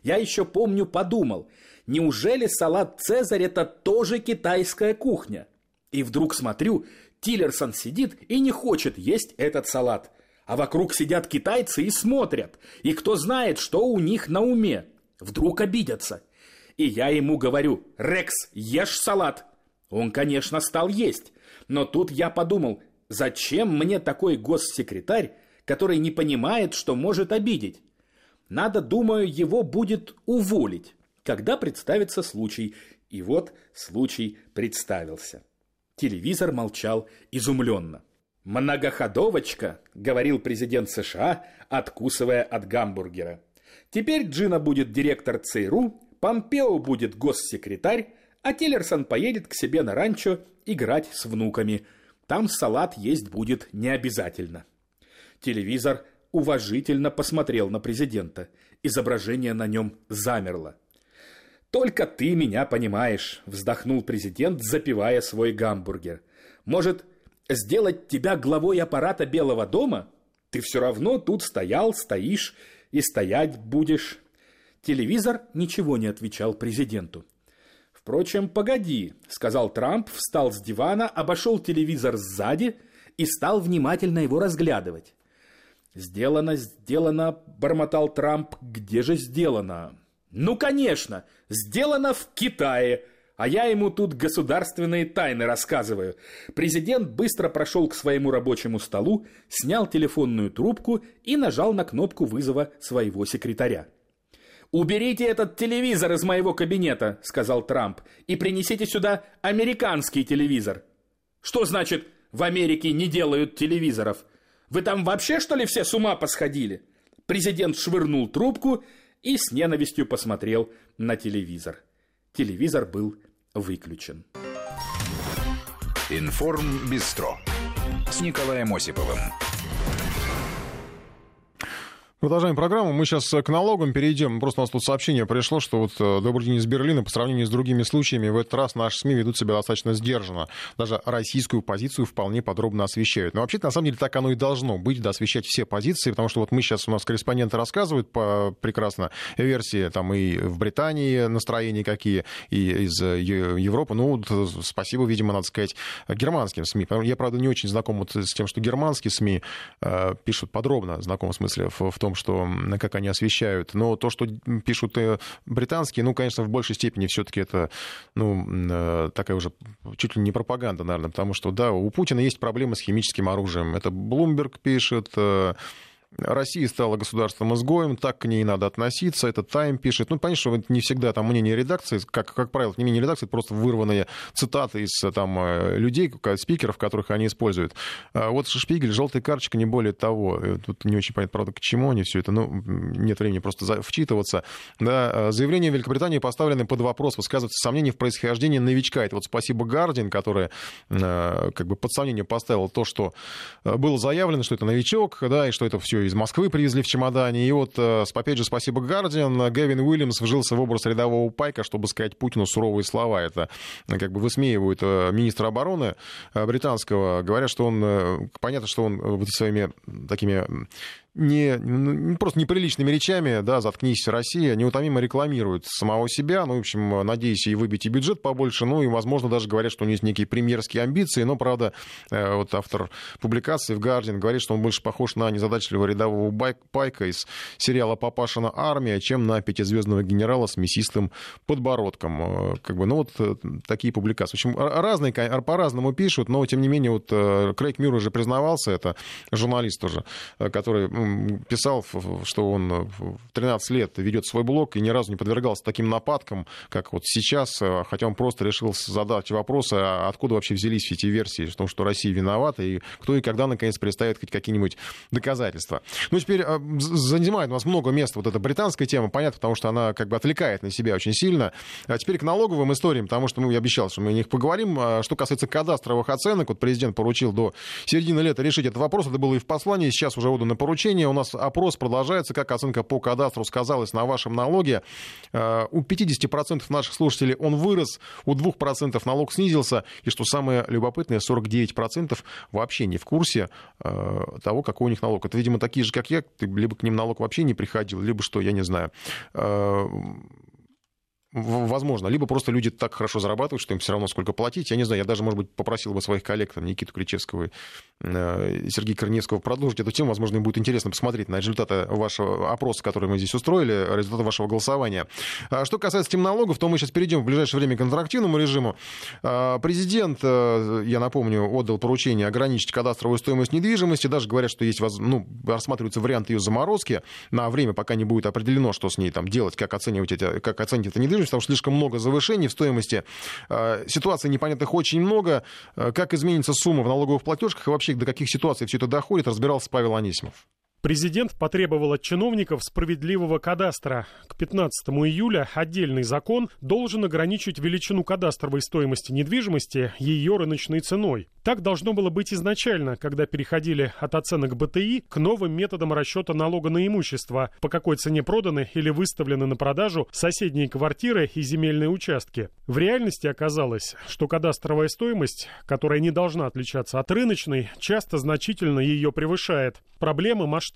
Я еще помню, подумал, неужели салат Цезарь это тоже китайская кухня? И вдруг смотрю, Тиллерсон сидит и не хочет есть этот салат. А вокруг сидят китайцы и смотрят. И кто знает, что у них на уме. Вдруг обидятся. И я ему говорю, Рекс, ешь салат. Он, конечно, стал есть. Но тут я подумал, зачем мне такой госсекретарь, который не понимает, что может обидеть. Надо, думаю, его будет уволить, когда представится случай. И вот случай представился. Телевизор молчал изумленно. «Многоходовочка», — говорил президент США, откусывая от гамбургера. «Теперь Джина будет директор ЦРУ, Помпео будет госсекретарь, а Тиллерсон поедет к себе на ранчо играть с внуками. Там салат есть будет не обязательно». Телевизор уважительно посмотрел на президента. Изображение на нем замерло. «Только ты меня понимаешь», — вздохнул президент, запивая свой гамбургер. «Может, сделать тебя главой аппарата Белого дома? Ты все равно тут стоял, стоишь и стоять будешь». Телевизор ничего не отвечал президенту. «Впрочем, погоди», — сказал Трамп, встал с дивана, обошел телевизор сзади и стал внимательно его разглядывать. «Сделано, сделано», — бормотал Трамп. «Где же сделано?» Ну, конечно, сделано в Китае, а я ему тут государственные тайны рассказываю. Президент быстро прошел к своему рабочему столу, снял телефонную трубку и нажал на кнопку вызова своего секретаря. «Уберите этот телевизор из моего кабинета», — сказал Трамп, «и принесите сюда американский телевизор». «Что значит, в Америке не делают телевизоров? Вы там вообще, что ли, все с ума посходили?» Президент швырнул трубку и с ненавистью посмотрел на телевизор. Телевизор был выключен. Информ Бистро с Николаем Осиповым. Продолжаем программу. Мы сейчас к налогам перейдем. Просто у нас тут сообщение пришло, что вот э, добрый день из Берлина по сравнению с другими случаями в этот раз наши СМИ ведут себя достаточно сдержанно. Даже российскую позицию вполне подробно освещают. Но вообще-то, на самом деле, так оно и должно быть, да, освещать все позиции, потому что вот мы сейчас, у нас корреспонденты рассказывают по прекрасно версии, там и в Британии настроения какие, и из э, Европы. Ну, вот, э, спасибо, видимо, надо сказать, германским СМИ. Я, правда, не очень знаком вот с тем, что германские СМИ э, пишут подробно, знаком в смысле в, в том, том, что, как они освещают. Но то, что пишут э, британские, ну, конечно, в большей степени все-таки это, ну, э, такая уже чуть ли не пропаганда, наверное, потому что, да, у Путина есть проблемы с химическим оружием. Это Блумберг пишет, э, Россия стала государством-изгоем, так к ней надо относиться, это Тайм пишет. Ну, что это не всегда там мнение редакции, как, как правило, не мнение редакции, это просто вырванные цитаты из там, э, людей, спикеров, которых они используют. А вот Шпигель, желтая карточка, не более того. Тут не очень понятно, правда, к чему они все это, ну, нет времени просто вчитываться. Да, э, заявление Великобритании поставлены под вопрос, высказываются сомнения в происхождении новичка. Это вот спасибо Гардин, который э, как бы под сомнение поставил то, что было заявлено, что это новичок, да, и что это все из Москвы привезли в чемодане. И вот, э, опять же, спасибо Гардиан, Гэвин Уильямс вжился в образ рядового пайка, чтобы сказать Путину суровые слова. Это э, как бы высмеивают э, министра обороны британского, говоря, что он, понятно, что он вот своими такими не, ну, просто неприличными речами, да, заткнись, Россия, неутомимо рекламирует самого себя, ну, в общем, надеюсь, и выбить и бюджет побольше, ну, и, возможно, даже говорят, что у него есть некие премьерские амбиции, но, правда, э, вот автор публикации в Guardian говорит, что он больше похож на незадачливого рядового байк, пайка из сериала «Папашина армия», чем на пятизвездного генерала с мясистым подбородком. Э, как бы, ну, вот э, такие публикации. В общем, разные, по-разному пишут, но, тем не менее, вот Крейг Мюр уже признавался, это журналист тоже, который писал, что он в 13 лет ведет свой блог и ни разу не подвергался таким нападкам, как вот сейчас, э, хотя он просто решил задать вопросы, а откуда вообще взялись эти версии, о том, что Россия виновата, и кто и когда, наконец, представит хоть какие-нибудь доказательства. Ну, теперь э, занимает у нас много места вот эта британская тема, понятно, потому что она как бы отвлекает на себя очень сильно. А теперь к налоговым историям, потому что ну, я обещал, что мы о них поговорим. А что касается кадастровых оценок, вот президент поручил до середины лета решить этот вопрос, это было и в послании, сейчас уже отдано поручение, населения. У нас опрос продолжается, как оценка по кадастру сказалась на вашем налоге. Э, у 50% наших слушателей он вырос, у 2% налог снизился. И что самое любопытное, 49% вообще не в курсе э, того, какой у них налог. Это, видимо, такие же, как я, либо к ним налог вообще не приходил, либо что, я не знаю э, возможно. Либо просто люди так хорошо зарабатывают, что им все равно сколько платить. Я не знаю, я даже, может быть, попросил бы своих коллег, там, Никиту Кричевского и э, Сергея Корневского продолжить эту тему. Возможно, им будет интересно посмотреть на результаты вашего опроса, который мы здесь устроили, результаты вашего голосования. А что касается темнологов, то мы сейчас перейдем в ближайшее время к интерактивному режиму. А, президент, э, я напомню, отдал поручение ограничить кадастровую стоимость недвижимости. Даже говорят, что есть, ну, рассматривается вариант ее заморозки на время, пока не будет определено, что с ней там делать, как оценивать эти, как оценить это недвижимость недвижимости, потому что слишком много завышений в стоимости. Ситуаций непонятных очень много. Как изменится сумма в налоговых платежках и вообще до каких ситуаций все это доходит, разбирался Павел Анисимов. Президент потребовал от чиновников справедливого кадастра. К 15 июля отдельный закон должен ограничить величину кадастровой стоимости недвижимости ее рыночной ценой. Так должно было быть изначально, когда переходили от оценок БТИ к новым методам расчета налога на имущество, по какой цене проданы или выставлены на продажу соседние квартиры и земельные участки. В реальности оказалось, что кадастровая стоимость, которая не должна отличаться от рыночной, часто значительно ее превышает. Проблема масштабная.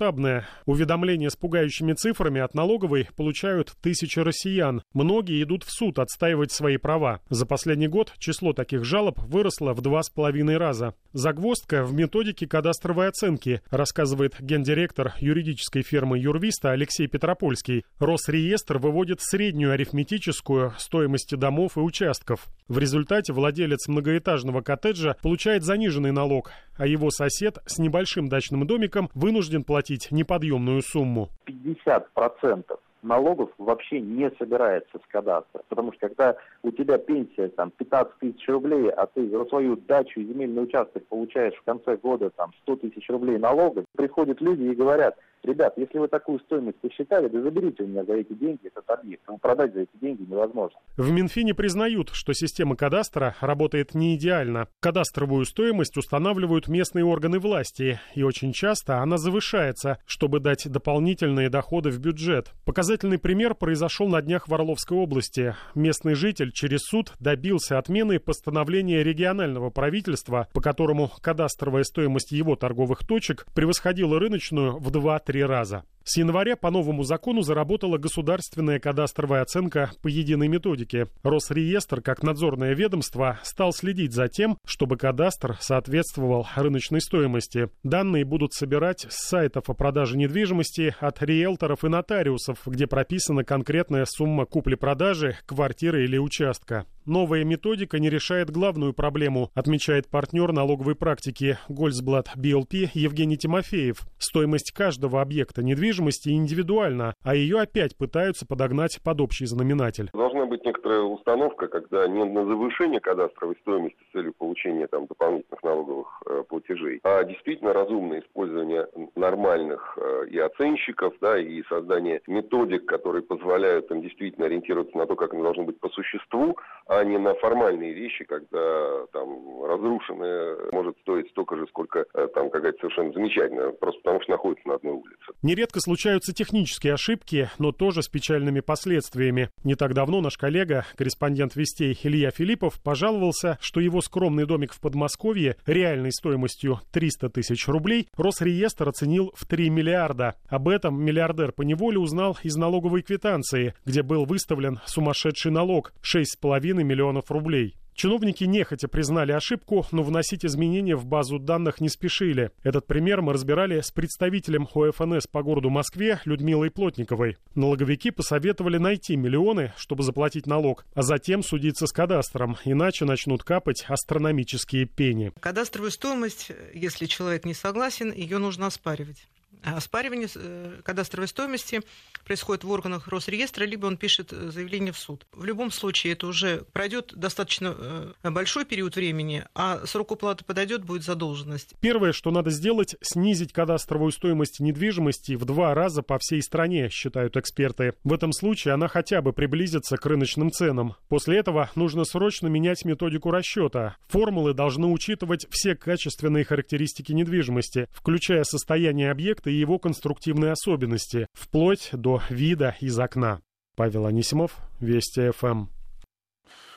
Уведомления с пугающими цифрами от налоговой получают тысячи россиян. Многие идут в суд отстаивать свои права. За последний год число таких жалоб выросло в два с половиной раза. Загвоздка в методике кадастровой оценки, рассказывает гендиректор юридической фирмы Юрвиста Алексей Петропольский. Росреестр выводит среднюю арифметическую стоимость домов и участков. В результате владелец многоэтажного коттеджа получает заниженный налог, а его сосед с небольшим дачным домиком вынужден платить неподъемную сумму. 50% налогов вообще не собирается с кадастра. Потому что когда у тебя пенсия там 15 тысяч рублей, а ты за свою дачу и земельный участок получаешь в конце года там 100 тысяч рублей налога, приходят люди и говорят, ребят, если вы такую стоимость посчитали, да заберите у меня за эти деньги этот объект. Но продать за эти деньги невозможно. В Минфине признают, что система кадастра работает не идеально. Кадастровую стоимость устанавливают местные органы власти, и очень часто она завышается, чтобы дать дополнительные доходы в бюджет. Показательный пример произошел на днях в Орловской области. Местный житель через суд добился отмены постановления регионального правительства, по которому кадастровая стоимость его торговых точек превосходила рыночную в 2-3 три раза. С января по новому закону заработала государственная кадастровая оценка по единой методике. Росреестр, как надзорное ведомство, стал следить за тем, чтобы кадастр соответствовал рыночной стоимости. Данные будут собирать с сайтов о продаже недвижимости от риэлторов и нотариусов, где прописана конкретная сумма купли-продажи квартиры или участка. Новая методика не решает главную проблему, отмечает партнер налоговой практики Гольцблат BLP Евгений Тимофеев. Стоимость каждого объекта недвижимости индивидуальна, а ее опять пытаются подогнать под общий знаменатель. Должна быть некоторая установка, когда не на завышение кадастровой стоимости с целью получения там, дополнительных налоговых э, платежей, а действительно разумное использование нормальных э, и оценщиков, да, и создание методик, которые позволяют им действительно ориентироваться на то, как они должны быть по существу, а не на формальные вещи, когда там разрушенное может стоить столько же, сколько э, там какая-то совершенно замечательная, просто потому что находится на одной улице. Нередко случаются технические ошибки, но тоже с печальными последствиями. Не так давно наш коллега, корреспондент Вестей Илья Филиппов, пожаловался, что его скромный домик в Подмосковье реальной стоимостью 300 тысяч рублей Росреестр оценил в 3 миллиарда. Об этом миллиардер по неволе узнал из налоговой квитанции, где был выставлен сумасшедший налог – 6,5 миллионов рублей. Чиновники нехотя признали ошибку, но вносить изменения в базу данных не спешили. Этот пример мы разбирали с представителем ОФНС по городу Москве Людмилой Плотниковой. Налоговики посоветовали найти миллионы, чтобы заплатить налог, а затем судиться с кадастром, иначе начнут капать астрономические пени. Кадастровую стоимость, если человек не согласен, ее нужно оспаривать. Оспаривание э, кадастровой стоимости происходит в органах Росреестра, либо он пишет э, заявление в суд. В любом случае это уже пройдет достаточно э, большой период времени, а срок уплаты подойдет, будет задолженность. Первое, что надо сделать, снизить кадастровую стоимость недвижимости в два раза по всей стране, считают эксперты. В этом случае она хотя бы приблизится к рыночным ценам. После этого нужно срочно менять методику расчета. Формулы должны учитывать все качественные характеристики недвижимости, включая состояние объекта и его конструктивные особенности, вплоть до вида из окна. Павел Анисимов, Вести ФМ.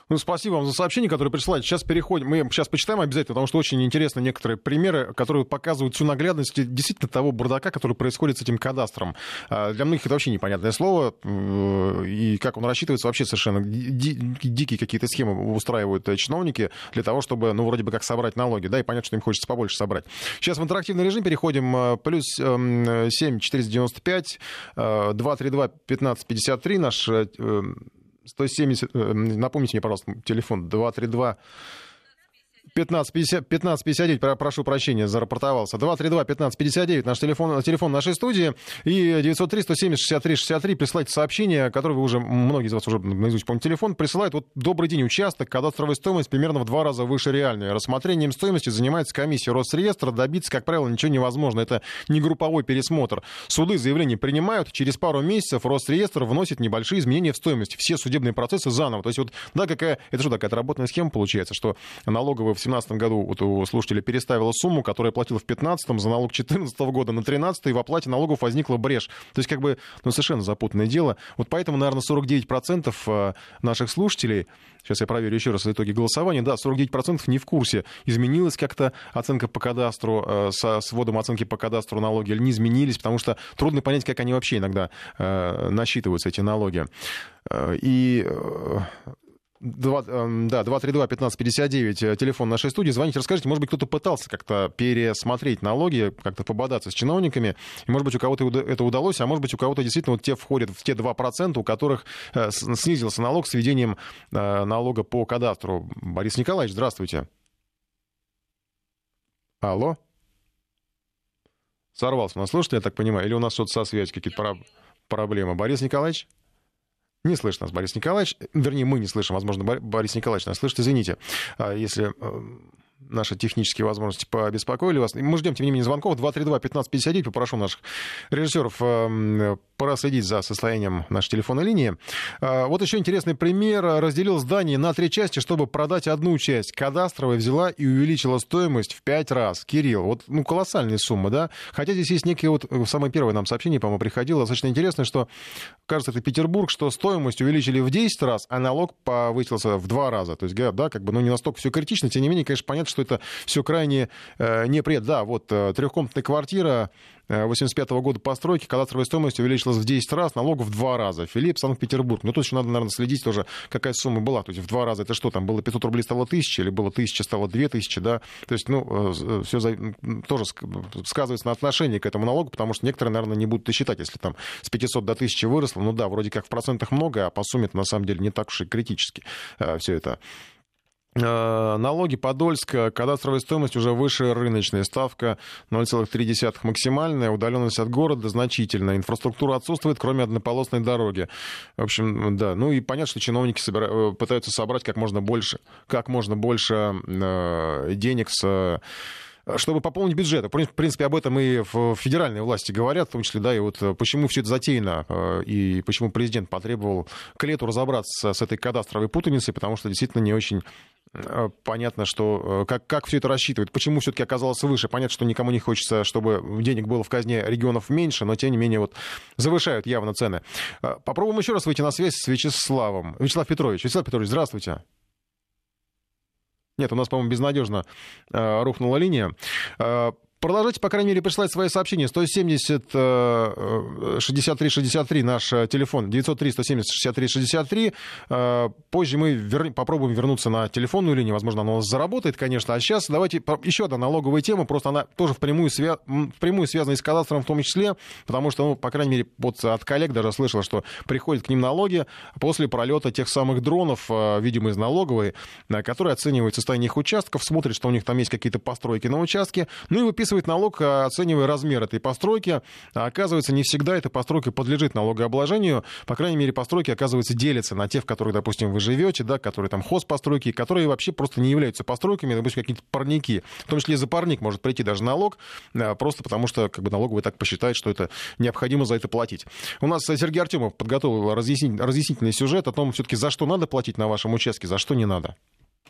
Ну, спасибо вам за сообщение, которое присылаете. Сейчас переходим, мы сейчас почитаем обязательно, потому что очень интересны некоторые примеры, которые показывают всю наглядность действительно того бардака, который происходит с этим кадастром. А, для многих это вообще непонятное слово, и как он рассчитывается, вообще совершенно дикие какие-то схемы устраивают э, чиновники для того, чтобы, ну, вроде бы как собрать налоги, да, и понятно, что им хочется побольше собрать. Сейчас в интерактивный режим переходим. Э, плюс 7 495 232 1553 наш э, 170, э, напомните мне, пожалуйста, телефон 232 1559, 1559, прошу прощения, зарапортовался. 232-1559, наш телефон, телефон нашей студии. И 903-170-63-63. Присылайте сообщение, которое вы уже, многие из вас уже наизусть помните телефон, присылают. Вот добрый день, участок, кадастровая стоимость примерно в два раза выше реальной. Рассмотрением стоимости занимается комиссия Росреестра. Добиться, как правило, ничего невозможно. Это не групповой пересмотр. Суды заявления принимают. Через пару месяцев Росреестр вносит небольшие изменения в стоимость. Все судебные процессы заново. То есть вот, да, какая, это что, такая отработанная схема получается, что налоговая 2017 году вот у слушателя переставила сумму, которую платил в 2015 за налог 2014 года на 13 и в оплате налогов возникла брешь. То есть как бы ну, совершенно запутанное дело. Вот поэтому, наверное, 49% э, наших слушателей, сейчас я проверю еще раз итоги голосования, да, 49% не в курсе, изменилась как-то оценка по кадастру, э, со сводом оценки по кадастру налоги или не изменились, потому что трудно понять, как они вообще иногда э, насчитываются, эти налоги. И 2, эм, да, 232-1559, э, телефон нашей студии. Звоните, расскажите, может быть, кто-то пытался как-то пересмотреть налоги, как-то пободаться с чиновниками, и, может быть, у кого-то это удалось, а может быть, у кого-то действительно вот те входят в те 2%, у которых э, снизился налог с введением э, налога по кадастру. Борис Николаевич, здравствуйте. Алло? Сорвался у нас слушатель, я так понимаю, или у нас что-то со связью, какие-то проблемы. Борис Николаевич? Не слышит нас Борис Николаевич. Вернее, мы не слышим. Возможно, Борис Николаевич нас слышит. Извините, а, если э, наши технические возможности побеспокоили вас. Мы ждем, тем не менее, звонков. 232-1559. Попрошу наших режиссеров э, проследить за состоянием нашей телефонной линии. Э, вот еще интересный пример. Разделил здание на три части, чтобы продать одну часть. Кадастровая взяла и увеличила стоимость в пять раз. Кирилл, вот ну, колоссальные суммы, да? Хотя здесь есть некие вот... Э, самое первое нам сообщение, по-моему, приходило. Достаточно интересно, что, кажется, это Петербург, что стоимость увеличили в 10 раз, а налог повысился в два раза. То есть, да, как бы, ну, не настолько все критично. Тем не менее, конечно, понятно, что это все крайне э, неприятно. Да, вот э, трехкомнатная квартира 85 -го года постройки, кадастровая стоимость увеличилась в 10 раз, налогов в 2 раза. Филипп, Санкт-Петербург. Ну, тут еще надо, наверное, следить тоже, какая сумма была. То есть в 2 раза это что там, было 500 рублей, стало 1000, или было 1000, стало 2000, да? То есть, ну, э, все за... тоже сказывается на отношении к этому налогу, потому что некоторые, наверное, не будут и считать, если там с 500 до 1000 выросло. Ну да, вроде как в процентах много, а по сумме на самом деле не так уж и критически все это Э, налоги Подольск, кадастровая стоимость уже выше рыночной, ставка 0,3 максимальная, удаленность от города значительная, инфраструктура отсутствует, кроме однополосной дороги. В общем, да, ну и понятно, что чиновники собира... Э, пытаются собрать как можно больше, как можно больше э, денег с чтобы пополнить бюджет. В принципе, об этом и в федеральной власти говорят, в том числе, да, и вот почему все это затеяно, и почему президент потребовал к лету разобраться с этой кадастровой путаницей, потому что действительно не очень Э, понятно, что э, как, как все это рассчитывать, почему все-таки оказалось выше. Понятно, что никому не хочется, чтобы денег было в казне регионов меньше, но тем не менее вот завышают явно цены. Э, попробуем еще раз выйти на связь с Вячеславом. Вячеслав Петрович. Вячеслав Петрович, здравствуйте. Нет, у нас, по-моему, безнадежно э, рухнула линия. Э, Продолжайте, по крайней мере, присылать свои сообщения. 170 63 63 наш э, телефон. 903 170 63 63. Позже мы вер... попробуем вернуться на телефонную линию. Возможно, она у нас заработает, конечно. А сейчас давайте еще одна налоговая тема. Просто она тоже впрямую, свя... впрямую связана с кадастром в том числе. Потому что, ну, по крайней мере, вот от коллег даже слышал, что приходят к ним налоги после пролета тех самых дронов, э, видимо, из налоговой, э, которые оценивают состояние их участков, смотрят, что у них там есть какие-то постройки на участке, ну и выписывают выписывает налог, а, оценивая размер этой постройки. А оказывается, не всегда эта постройка подлежит налогообложению. По крайней мере, постройки, оказывается, делятся на те, в которых, допустим, вы живете, да, которые там хозпостройки, которые вообще просто не являются постройками, допустим, какие-то парники. В том числе за парник может прийти даже налог, а, просто потому что как бы, налоговый так посчитает, что это необходимо за это платить. У нас Сергей Артемов подготовил разъяснительный сюжет о том, все-таки за что надо платить на вашем участке, за что не надо.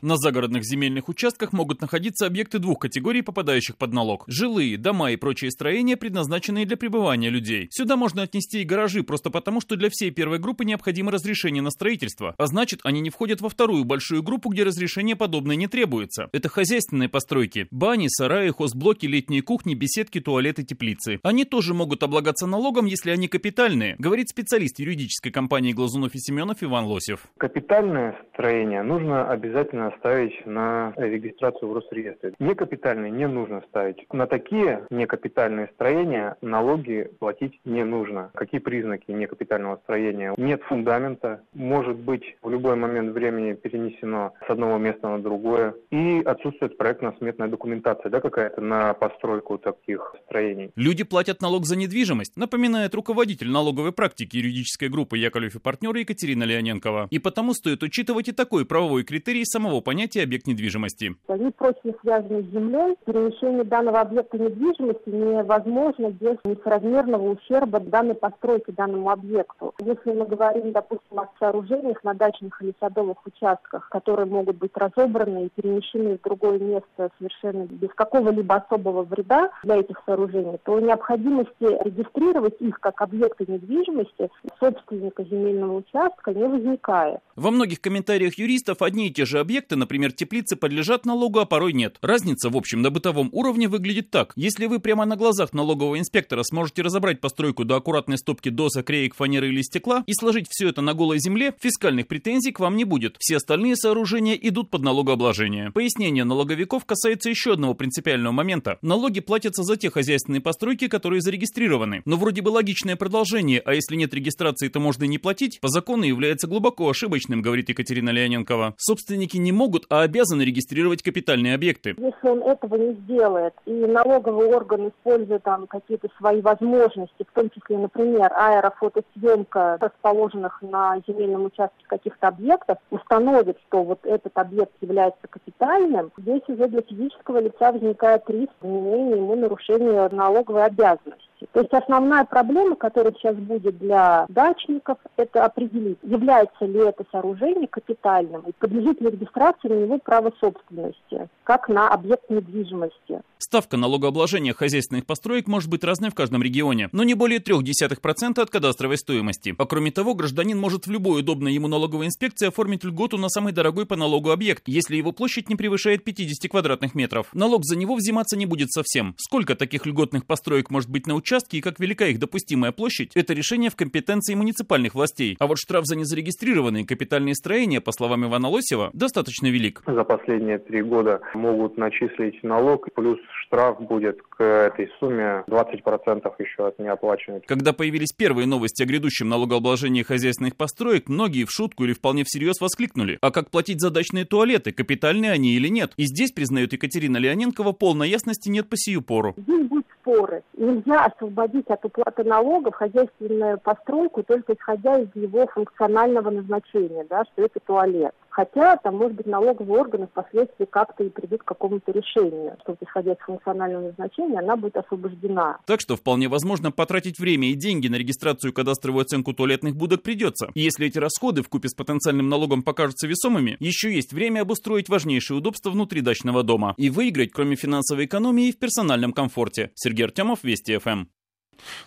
На загородных земельных участках могут находиться объекты двух категорий, попадающих под налог. Жилые, дома и прочие строения, предназначенные для пребывания людей. Сюда можно отнести и гаражи, просто потому, что для всей первой группы необходимо разрешение на строительство. А значит, они не входят во вторую большую группу, где разрешение подобное не требуется. Это хозяйственные постройки. Бани, сараи, хозблоки, летние кухни, беседки, туалеты, теплицы. Они тоже могут облагаться налогом, если они капитальные, говорит специалист юридической компании Глазунов и Семенов Иван Лосев. Капитальное строение нужно обязательно ставить на регистрацию в Росреестре. Некапитальные не нужно ставить. На такие некапитальные строения налоги платить не нужно. Какие признаки некапитального строения? Нет фундамента, может быть в любой момент времени перенесено с одного места на другое, и отсутствует проектно-сметная документация, да, какая-то на постройку таких строений. Люди платят налог за недвижимость, напоминает руководитель налоговой практики юридической группы Яковлев и партнеры Екатерина Леоненкова. И потому стоит учитывать и такой правовой критерий самого понятия объект недвижимости. Они прочно связаны с землей. Перемещение данного объекта недвижимости невозможно без несоразмерного ущерба данной постройки данному объекту. Если мы говорим, допустим, о сооружениях на дачных или садовых участках, которые могут быть разобраны и перемещены в другое место совершенно без какого-либо особого вреда для этих сооружений, то необходимости регистрировать их как объекты недвижимости собственника земельного участка не возникает. Во многих комментариях юристов одни и те же объекты, например, теплицы, подлежат налогу, а порой нет. Разница, в общем, на бытовом уровне выглядит так. Если вы прямо на глазах налогового инспектора сможете разобрать постройку до аккуратной стопки досок, реек, фанеры или стекла и сложить все это на голой земле, фискальных претензий к вам не будет. Все остальные сооружения идут под налогообложение. Пояснение налоговиков касается еще одного принципиального момента. Налоги платятся за те хозяйственные постройки, которые зарегистрированы. Но вроде бы логичное продолжение, а если нет регистрации, то можно и не платить, по закону является глубоко ошибочным, говорит Екатерина Леоненкова. Собственники не могут, а обязаны регистрировать капитальные объекты. Если он этого не сделает, и налоговый орган использует там какие-то свои возможности, в том числе, например, аэрофотосъемка расположенных на земельном участке каких-то объектов, установит, что вот этот объект является капитальным, здесь уже для физического лица возникает риск применения ему нарушения налоговой обязанности. То есть основная проблема, которая сейчас будет для дачников, это определить, является ли это сооружение капитальным и подлежит ли регистрации на него право собственности, как на объект недвижимости. Ставка налогообложения хозяйственных построек может быть разной в каждом регионе, но не более 0,3% от кадастровой стоимости. А кроме того, гражданин может в любой удобной ему налоговой инспекции оформить льготу на самый дорогой по налогу объект, если его площадь не превышает 50 квадратных метров. Налог за него взиматься не будет совсем. Сколько таких льготных построек может быть на участке и как велика их допустимая площадь, это решение в компетенции муниципальных властей. А вот штраф за незарегистрированные капитальные строения, по словам Ивана Лосева, достаточно велик. За последние три года могут начислить налог, плюс штраф будет к этой сумме 20% еще от неоплаченной. Когда появились первые новости о грядущем налогообложении хозяйственных построек, многие в шутку или вполне всерьез воскликнули. А как платить за дачные туалеты, капитальные они или нет? И здесь, признает Екатерина Леоненкова, полной ясности нет по сию пору. Здесь будут споры. Нельзя освободить от уплаты налогов хозяйственную постройку только исходя из его функционального назначения, да, что это туалет. Хотя там, может быть, налоговые органы впоследствии как-то и придут к какому-то решению, что, исходя из функционального назначения, она будет освобождена. Так что вполне возможно потратить время и деньги на регистрацию и кадастровую оценку туалетных будок придется. И если эти расходы в купе с потенциальным налогом покажутся весомыми, еще есть время обустроить важнейшие удобства внутри дачного дома и выиграть, кроме финансовой экономии, в персональном комфорте. Сергей Артемов, Вести ФМ.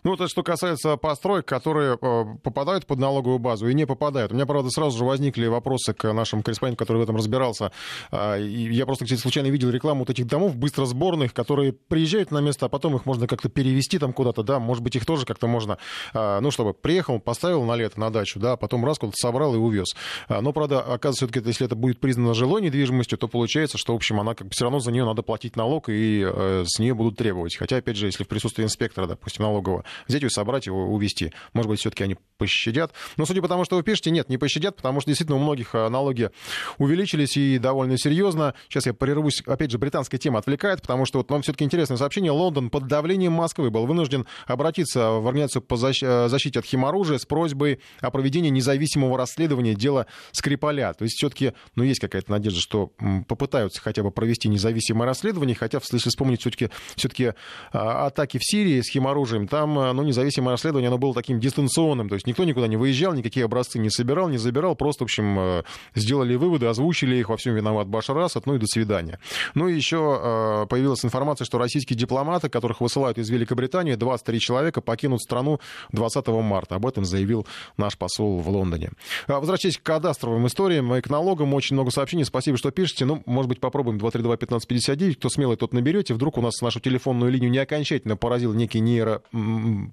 Ну, это что касается построек, которые э, попадают под налоговую базу и не попадают. У меня, правда, сразу же возникли вопросы к нашему корреспонденту, который в этом разбирался. Э, и я просто, кстати, случайно видел рекламу вот этих домов быстросборных, которые приезжают на место, а потом их можно как-то перевести там куда-то, да, может быть, их тоже как-то можно, э, ну, чтобы приехал, поставил на лето на дачу, да, а потом раз куда-то собрал и увез. Э, но, правда, оказывается, все-таки, если это будет признано жилой недвижимостью, то получается, что, в общем, она как бы все равно за нее надо платить налог, и э, с нее будут требовать. Хотя, опять же, если в присутствии инспектора, допустим, налог налогового. Взять его, собрать его, увезти. Может быть, все-таки они пощадят. Но судя по тому, что вы пишете, нет, не пощадят, потому что действительно у многих э, налоги увеличились и довольно серьезно. Сейчас я прервусь. Опять же, британская тема отвлекает, потому что вот вам все-таки интересное сообщение. Лондон под давлением Москвы был вынужден обратиться в Организацию по э, защите от химоружия с просьбой о проведении независимого расследования дела Скрипаля. То есть все-таки, ну, есть какая-то надежда, что попытаются хотя бы провести независимое расследование, хотя, если вспомнить все-таки все атаки в Сирии с химоружием, там, э, ну, независимое расследование, оно было таким дистанционным, то есть никто никуда не выезжал, никакие образцы не собирал, не забирал, просто, в общем, э, сделали выводы, озвучили их, во всем виноват Башар Асад, ну и до свидания. Ну и еще э, появилась информация, что российские дипломаты, которых высылают из Великобритании, 23 человека покинут страну 20 марта. Об этом заявил наш посол в Лондоне. Возвращаясь к кадастровым историям и к налогам, очень много сообщений, спасибо, что пишете. Ну, может быть, попробуем 232-1559, кто смелый, тот наберете. Вдруг у нас нашу телефонную линию не окончательно поразил некий нейро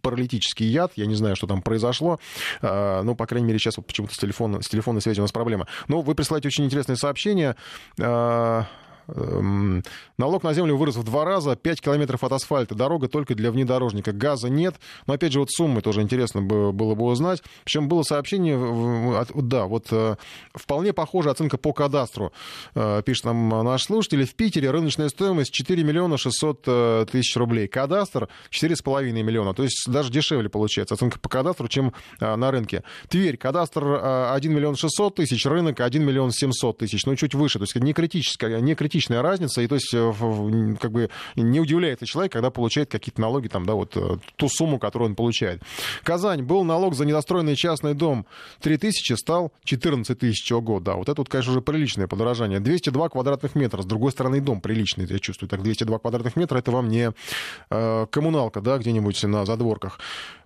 паралитический яд. Я не знаю, что там произошло. А, ну, по крайней мере, сейчас вот почему-то с, телефона, с телефонной связью у нас проблема. Но вы присылаете очень интересное сообщение. Эм, налог на землю вырос в два раза, 5 километров от асфальта, дорога только для внедорожника, газа нет. Но опять же, вот суммы тоже интересно было бы узнать. Причем было сообщение, да, вот э, вполне похожая оценка по кадастру. Э, пишет нам наш слушатель, в Питере рыночная стоимость 4 миллиона 600 э, тысяч рублей. Кадастр 4,5 миллиона. То есть даже дешевле получается оценка по кадастру, чем на рынке. Тверь, кадастр 1 миллион 600 тысяч, рынок 1 миллион 700 тысяч. Ну, чуть выше. То есть не критическая, не критическая критичная разница, и то есть э, как бы не удивляется человек, когда получает какие-то налоги, там, да, вот э, ту сумму, которую он получает. Казань, был налог за недостроенный частный дом 3 тысячи, стал 14 тысяч, ого, да, вот это вот, конечно, уже приличное подорожание. 202 квадратных метра, с другой стороны дом приличный, я чувствую, так 202 квадратных метра, это вам не э, коммуналка, да, где-нибудь на задворках.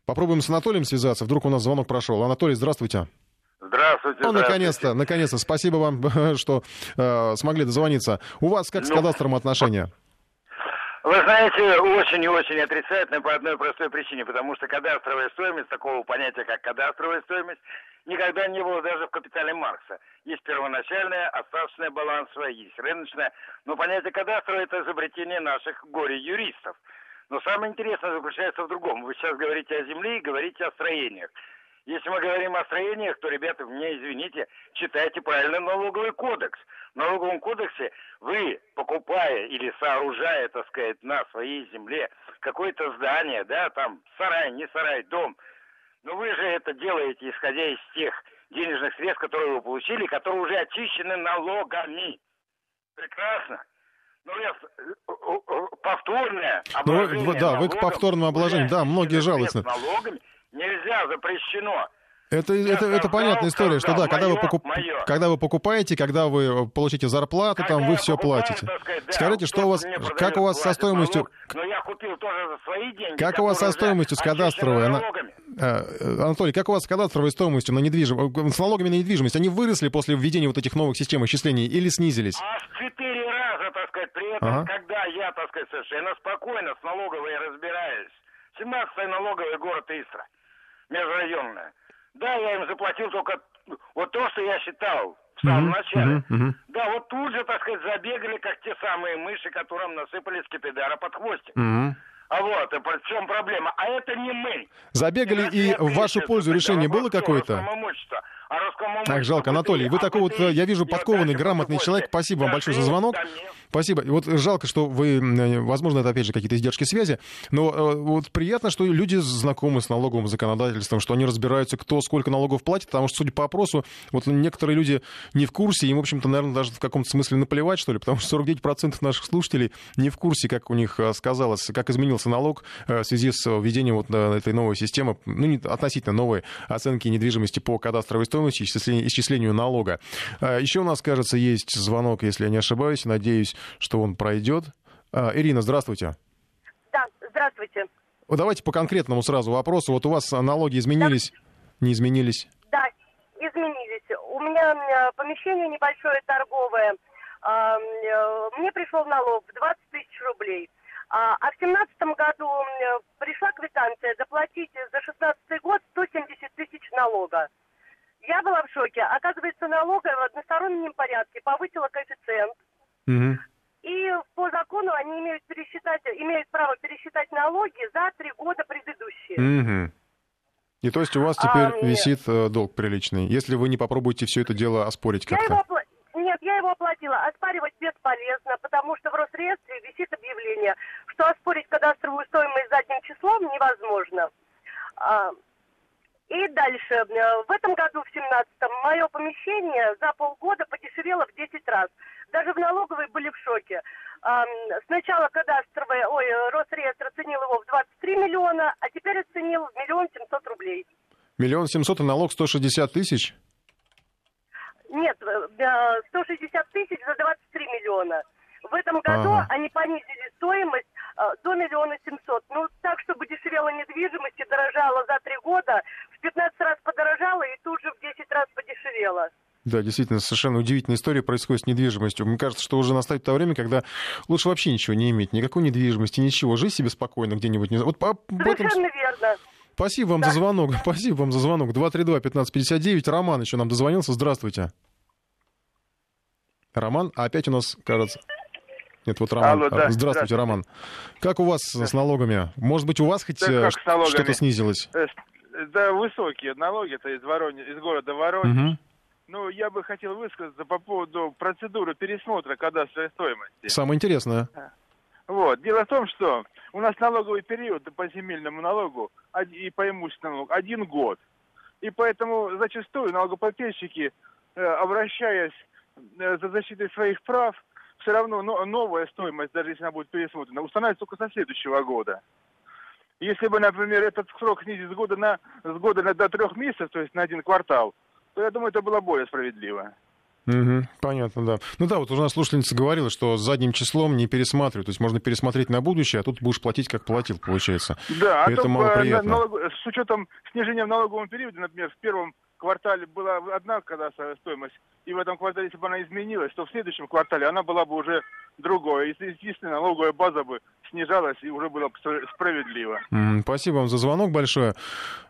Попробуем с Анатолием связаться, вдруг у нас звонок прошел. Анатолий, здравствуйте. Здравствуйте. Ну, наконец-то, наконец-то. Спасибо вам, что э, смогли дозвониться. У вас как с ну, кадастром отношения? Вы знаете, очень и очень отрицательно по одной простой причине, потому что кадастровая стоимость, такого понятия, как кадастровая стоимость, никогда не было даже в капитале Маркса. Есть первоначальная, остаточная балансовая, есть рыночная. Но понятие кадастровое – это изобретение наших горе-юристов. Но самое интересное заключается в другом. Вы сейчас говорите о земле и говорите о строениях. Если мы говорим о строениях, то, ребята, мне извините, читайте правильно налоговый кодекс. В налоговом кодексе вы, покупая или сооружая, так сказать, на своей земле какое-то здание, да, там сарай, не сарай, дом, но вы же это делаете, исходя из тех денежных средств, которые вы получили, которые уже очищены налогами. Прекрасно. Ну, я повторное ну, обложение ну, Да, вы к повторному обложению, да, многие жалуются. Налогами Нельзя, запрещено. Это, это, это понятная история, что да, когда, вы покуп... когда вы покупаете, когда вы получите зарплату, когда там вы все платите. Сказать, да, Скажите, что у вас, как у вас со стоимостью... но я купил тоже за свои деньги. Как у вас со стоимостью с кадастровой? Она... Э, Анатолий, как у вас с кадастровой стоимостью на недвижимость, с налогами на недвижимость? Они выросли после введения вот этих новых систем исчислений или снизились? А в четыре раза, так сказать, при этом, ага. когда я, так сказать, совершенно спокойно с налоговой разбираюсь. 17-й налоговый город Истра межрайонная. Да, я им заплатил только вот то, что я считал в самом uh-huh, начале. Uh-huh, uh-huh. Да, вот тут же, так сказать, забегали, как те самые мыши, которым насыпали скипидара под хвостик. Uh-huh. А вот, в чем проблема? А это не мы. Забегали, и в вашу пользу решение было какое-то? Так, жалко, Анатолий, вы такой вот, я вижу, подкованный, грамотный человек. Спасибо вам большое за звонок. Спасибо. Вот жалко, что вы, возможно, это опять же какие-то издержки связи, но э, вот приятно, что люди знакомы с налоговым законодательством, что они разбираются, кто сколько налогов платит, потому что, судя по опросу, вот некоторые люди не в курсе, им, в общем-то, наверное, даже в каком-то смысле наплевать, что ли, потому что 49% наших слушателей не в курсе, как у них э, сказалось, как изменился налог э, в связи с введением вот этой новой системы, ну, относительно новой оценки недвижимости по кадастровой стоимости, стоимости исчислению, исчислению налога. А, Еще у нас, кажется, есть звонок, если я не ошибаюсь. Надеюсь, что он пройдет. А, Ирина, здравствуйте. Да, здравствуйте. Давайте по конкретному сразу вопросу. Вот у вас налоги изменились, да. не изменились? Да, изменились. У меня помещение небольшое торговое. А, мне пришел налог в 20 тысяч рублей. А в семнадцатом году пришла квитанция заплатить за шестнадцатый год 170 тысяч налога. Я была в шоке. Оказывается, налоговая в одностороннем порядке повысила коэффициент. Угу. И по закону они имеют, пересчитать, имеют право пересчитать налоги за три года предыдущие. Угу. И то есть у вас теперь а, висит. Э, долг приличный, если вы не попробуете все это дело оспорить как-то? Я опла... Нет, я его оплатила. Оспаривать бесполезно, потому что в Росреестре висит объявление, что оспорить кадастровую стоимость задним числом невозможно. А, и дальше. Э, в этом году, в 17-м, мое помещение за полгода подешевело в 10 раз. Даже в налоговой были в шоке. Сначала кадастровая, ой, Росреестр оценил его в 23 миллиона, а теперь оценил в миллион семьсот рублей. Миллион семьсот и налог 160 тысяч? Нет, 160 э, тысяч за 23 миллиона. В этом году ага. они понизили стоимость э, до миллиона семьсот. Ну, так, чтобы дешевела недвижимость и дорожала за три года, в 15 раз подорожала и тут же в 10 раз подешевела. Да, действительно, совершенно удивительная история происходит с недвижимостью. Мне кажется, что уже настает то время, когда лучше вообще ничего не иметь, никакой недвижимости, ничего. Жить себе спокойно где-нибудь. Вот по, Совершенно этом... верно. Спасибо вам да. за звонок. Спасибо вам за звонок. 232-1559. Роман еще нам дозвонился. Здравствуйте. Роман, а опять у нас, кажется... Нет, вот Роман. Алло, да, здравствуйте, Роман. Как у вас с налогами? Может быть, у вас хоть да, э, что-то снизилось? Э, да, высокие налоги, это из, Воронеж, из города Воронеж. Угу. Ну, я бы хотел высказаться по поводу процедуры пересмотра кадастровой стоимости. Самое интересное. Вот. Дело в том, что у нас налоговый период по земельному налогу и по имущественному налогу один год. И поэтому зачастую налогоплательщики, э, обращаясь за защитой своих прав, все равно новая стоимость, даже если она будет пересмотрена, устанавливается только со следующего года. Если бы, например, этот срок снизить с года на, с года на, до трех месяцев, то есть на один квартал, то я думаю, это было более справедливо. Угу, понятно, да. Ну да, вот уже нас слушательница говорила, что задним числом не пересматривают. То есть можно пересмотреть на будущее, а тут будешь платить, как платил, получается. Да, а это малоприятно. Налог... С учетом снижения в налоговом периоде, например, в первом квартале была одна кадастровая стоимость, и в этом квартале, если бы она изменилась, то в следующем квартале она была бы уже другое. И, естественно, налоговая база бы снижалась, и уже было справедливо. Спасибо вам за звонок большое.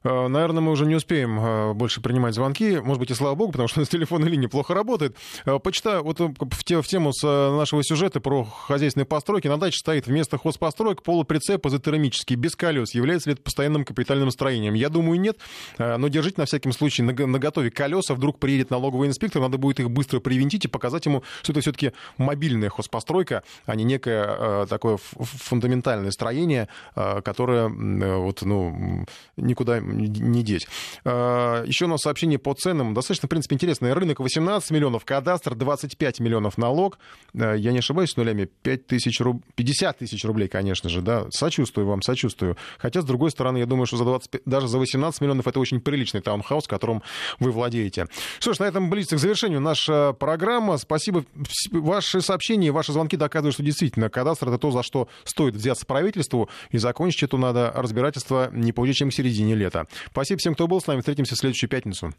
Э, наверное, мы уже не успеем э, больше принимать звонки. Может быть, и слава богу, потому что телефонная линия плохо работает. Э, почитаю, вот в, те, в тему с нашего сюжета про хозяйственные постройки. На даче стоит вместо хозпостроек полуприцеп изотермический, без колес. Является ли это постоянным капитальным строением? Я думаю, нет. Но держите на всякий случай на, на готове колеса. Вдруг приедет налоговый инспектор, надо будет их быстро привинтить и показать ему, что это все-таки мобильная хозпостройка, а не некое такое фундаментальное строение, э, которое э, вот, ну, никуда не деть. Э, Еще у нас сообщение по ценам. Достаточно, в принципе, интересное. Рынок 18 миллионов, кадастр 25 миллионов налог. Я не ошибаюсь с нулями. 5 тысяч руб... 50 тысяч рублей, конечно же, да. Сочувствую вам, сочувствую. Хотя, с другой стороны, я думаю, что за 25... даже за 18 миллионов это очень приличный таунхаус, которым вы владеете. Что ж, на этом близится к завершению наша программа. Спасибо. Ваши сообщения, ваши звонки доказывают, что действительно кадастр это то, за что стоит взяться правительству, и закончить эту надо разбирательство не позже, чем к середине лета. Спасибо всем, кто был с нами. Встретимся в следующую пятницу.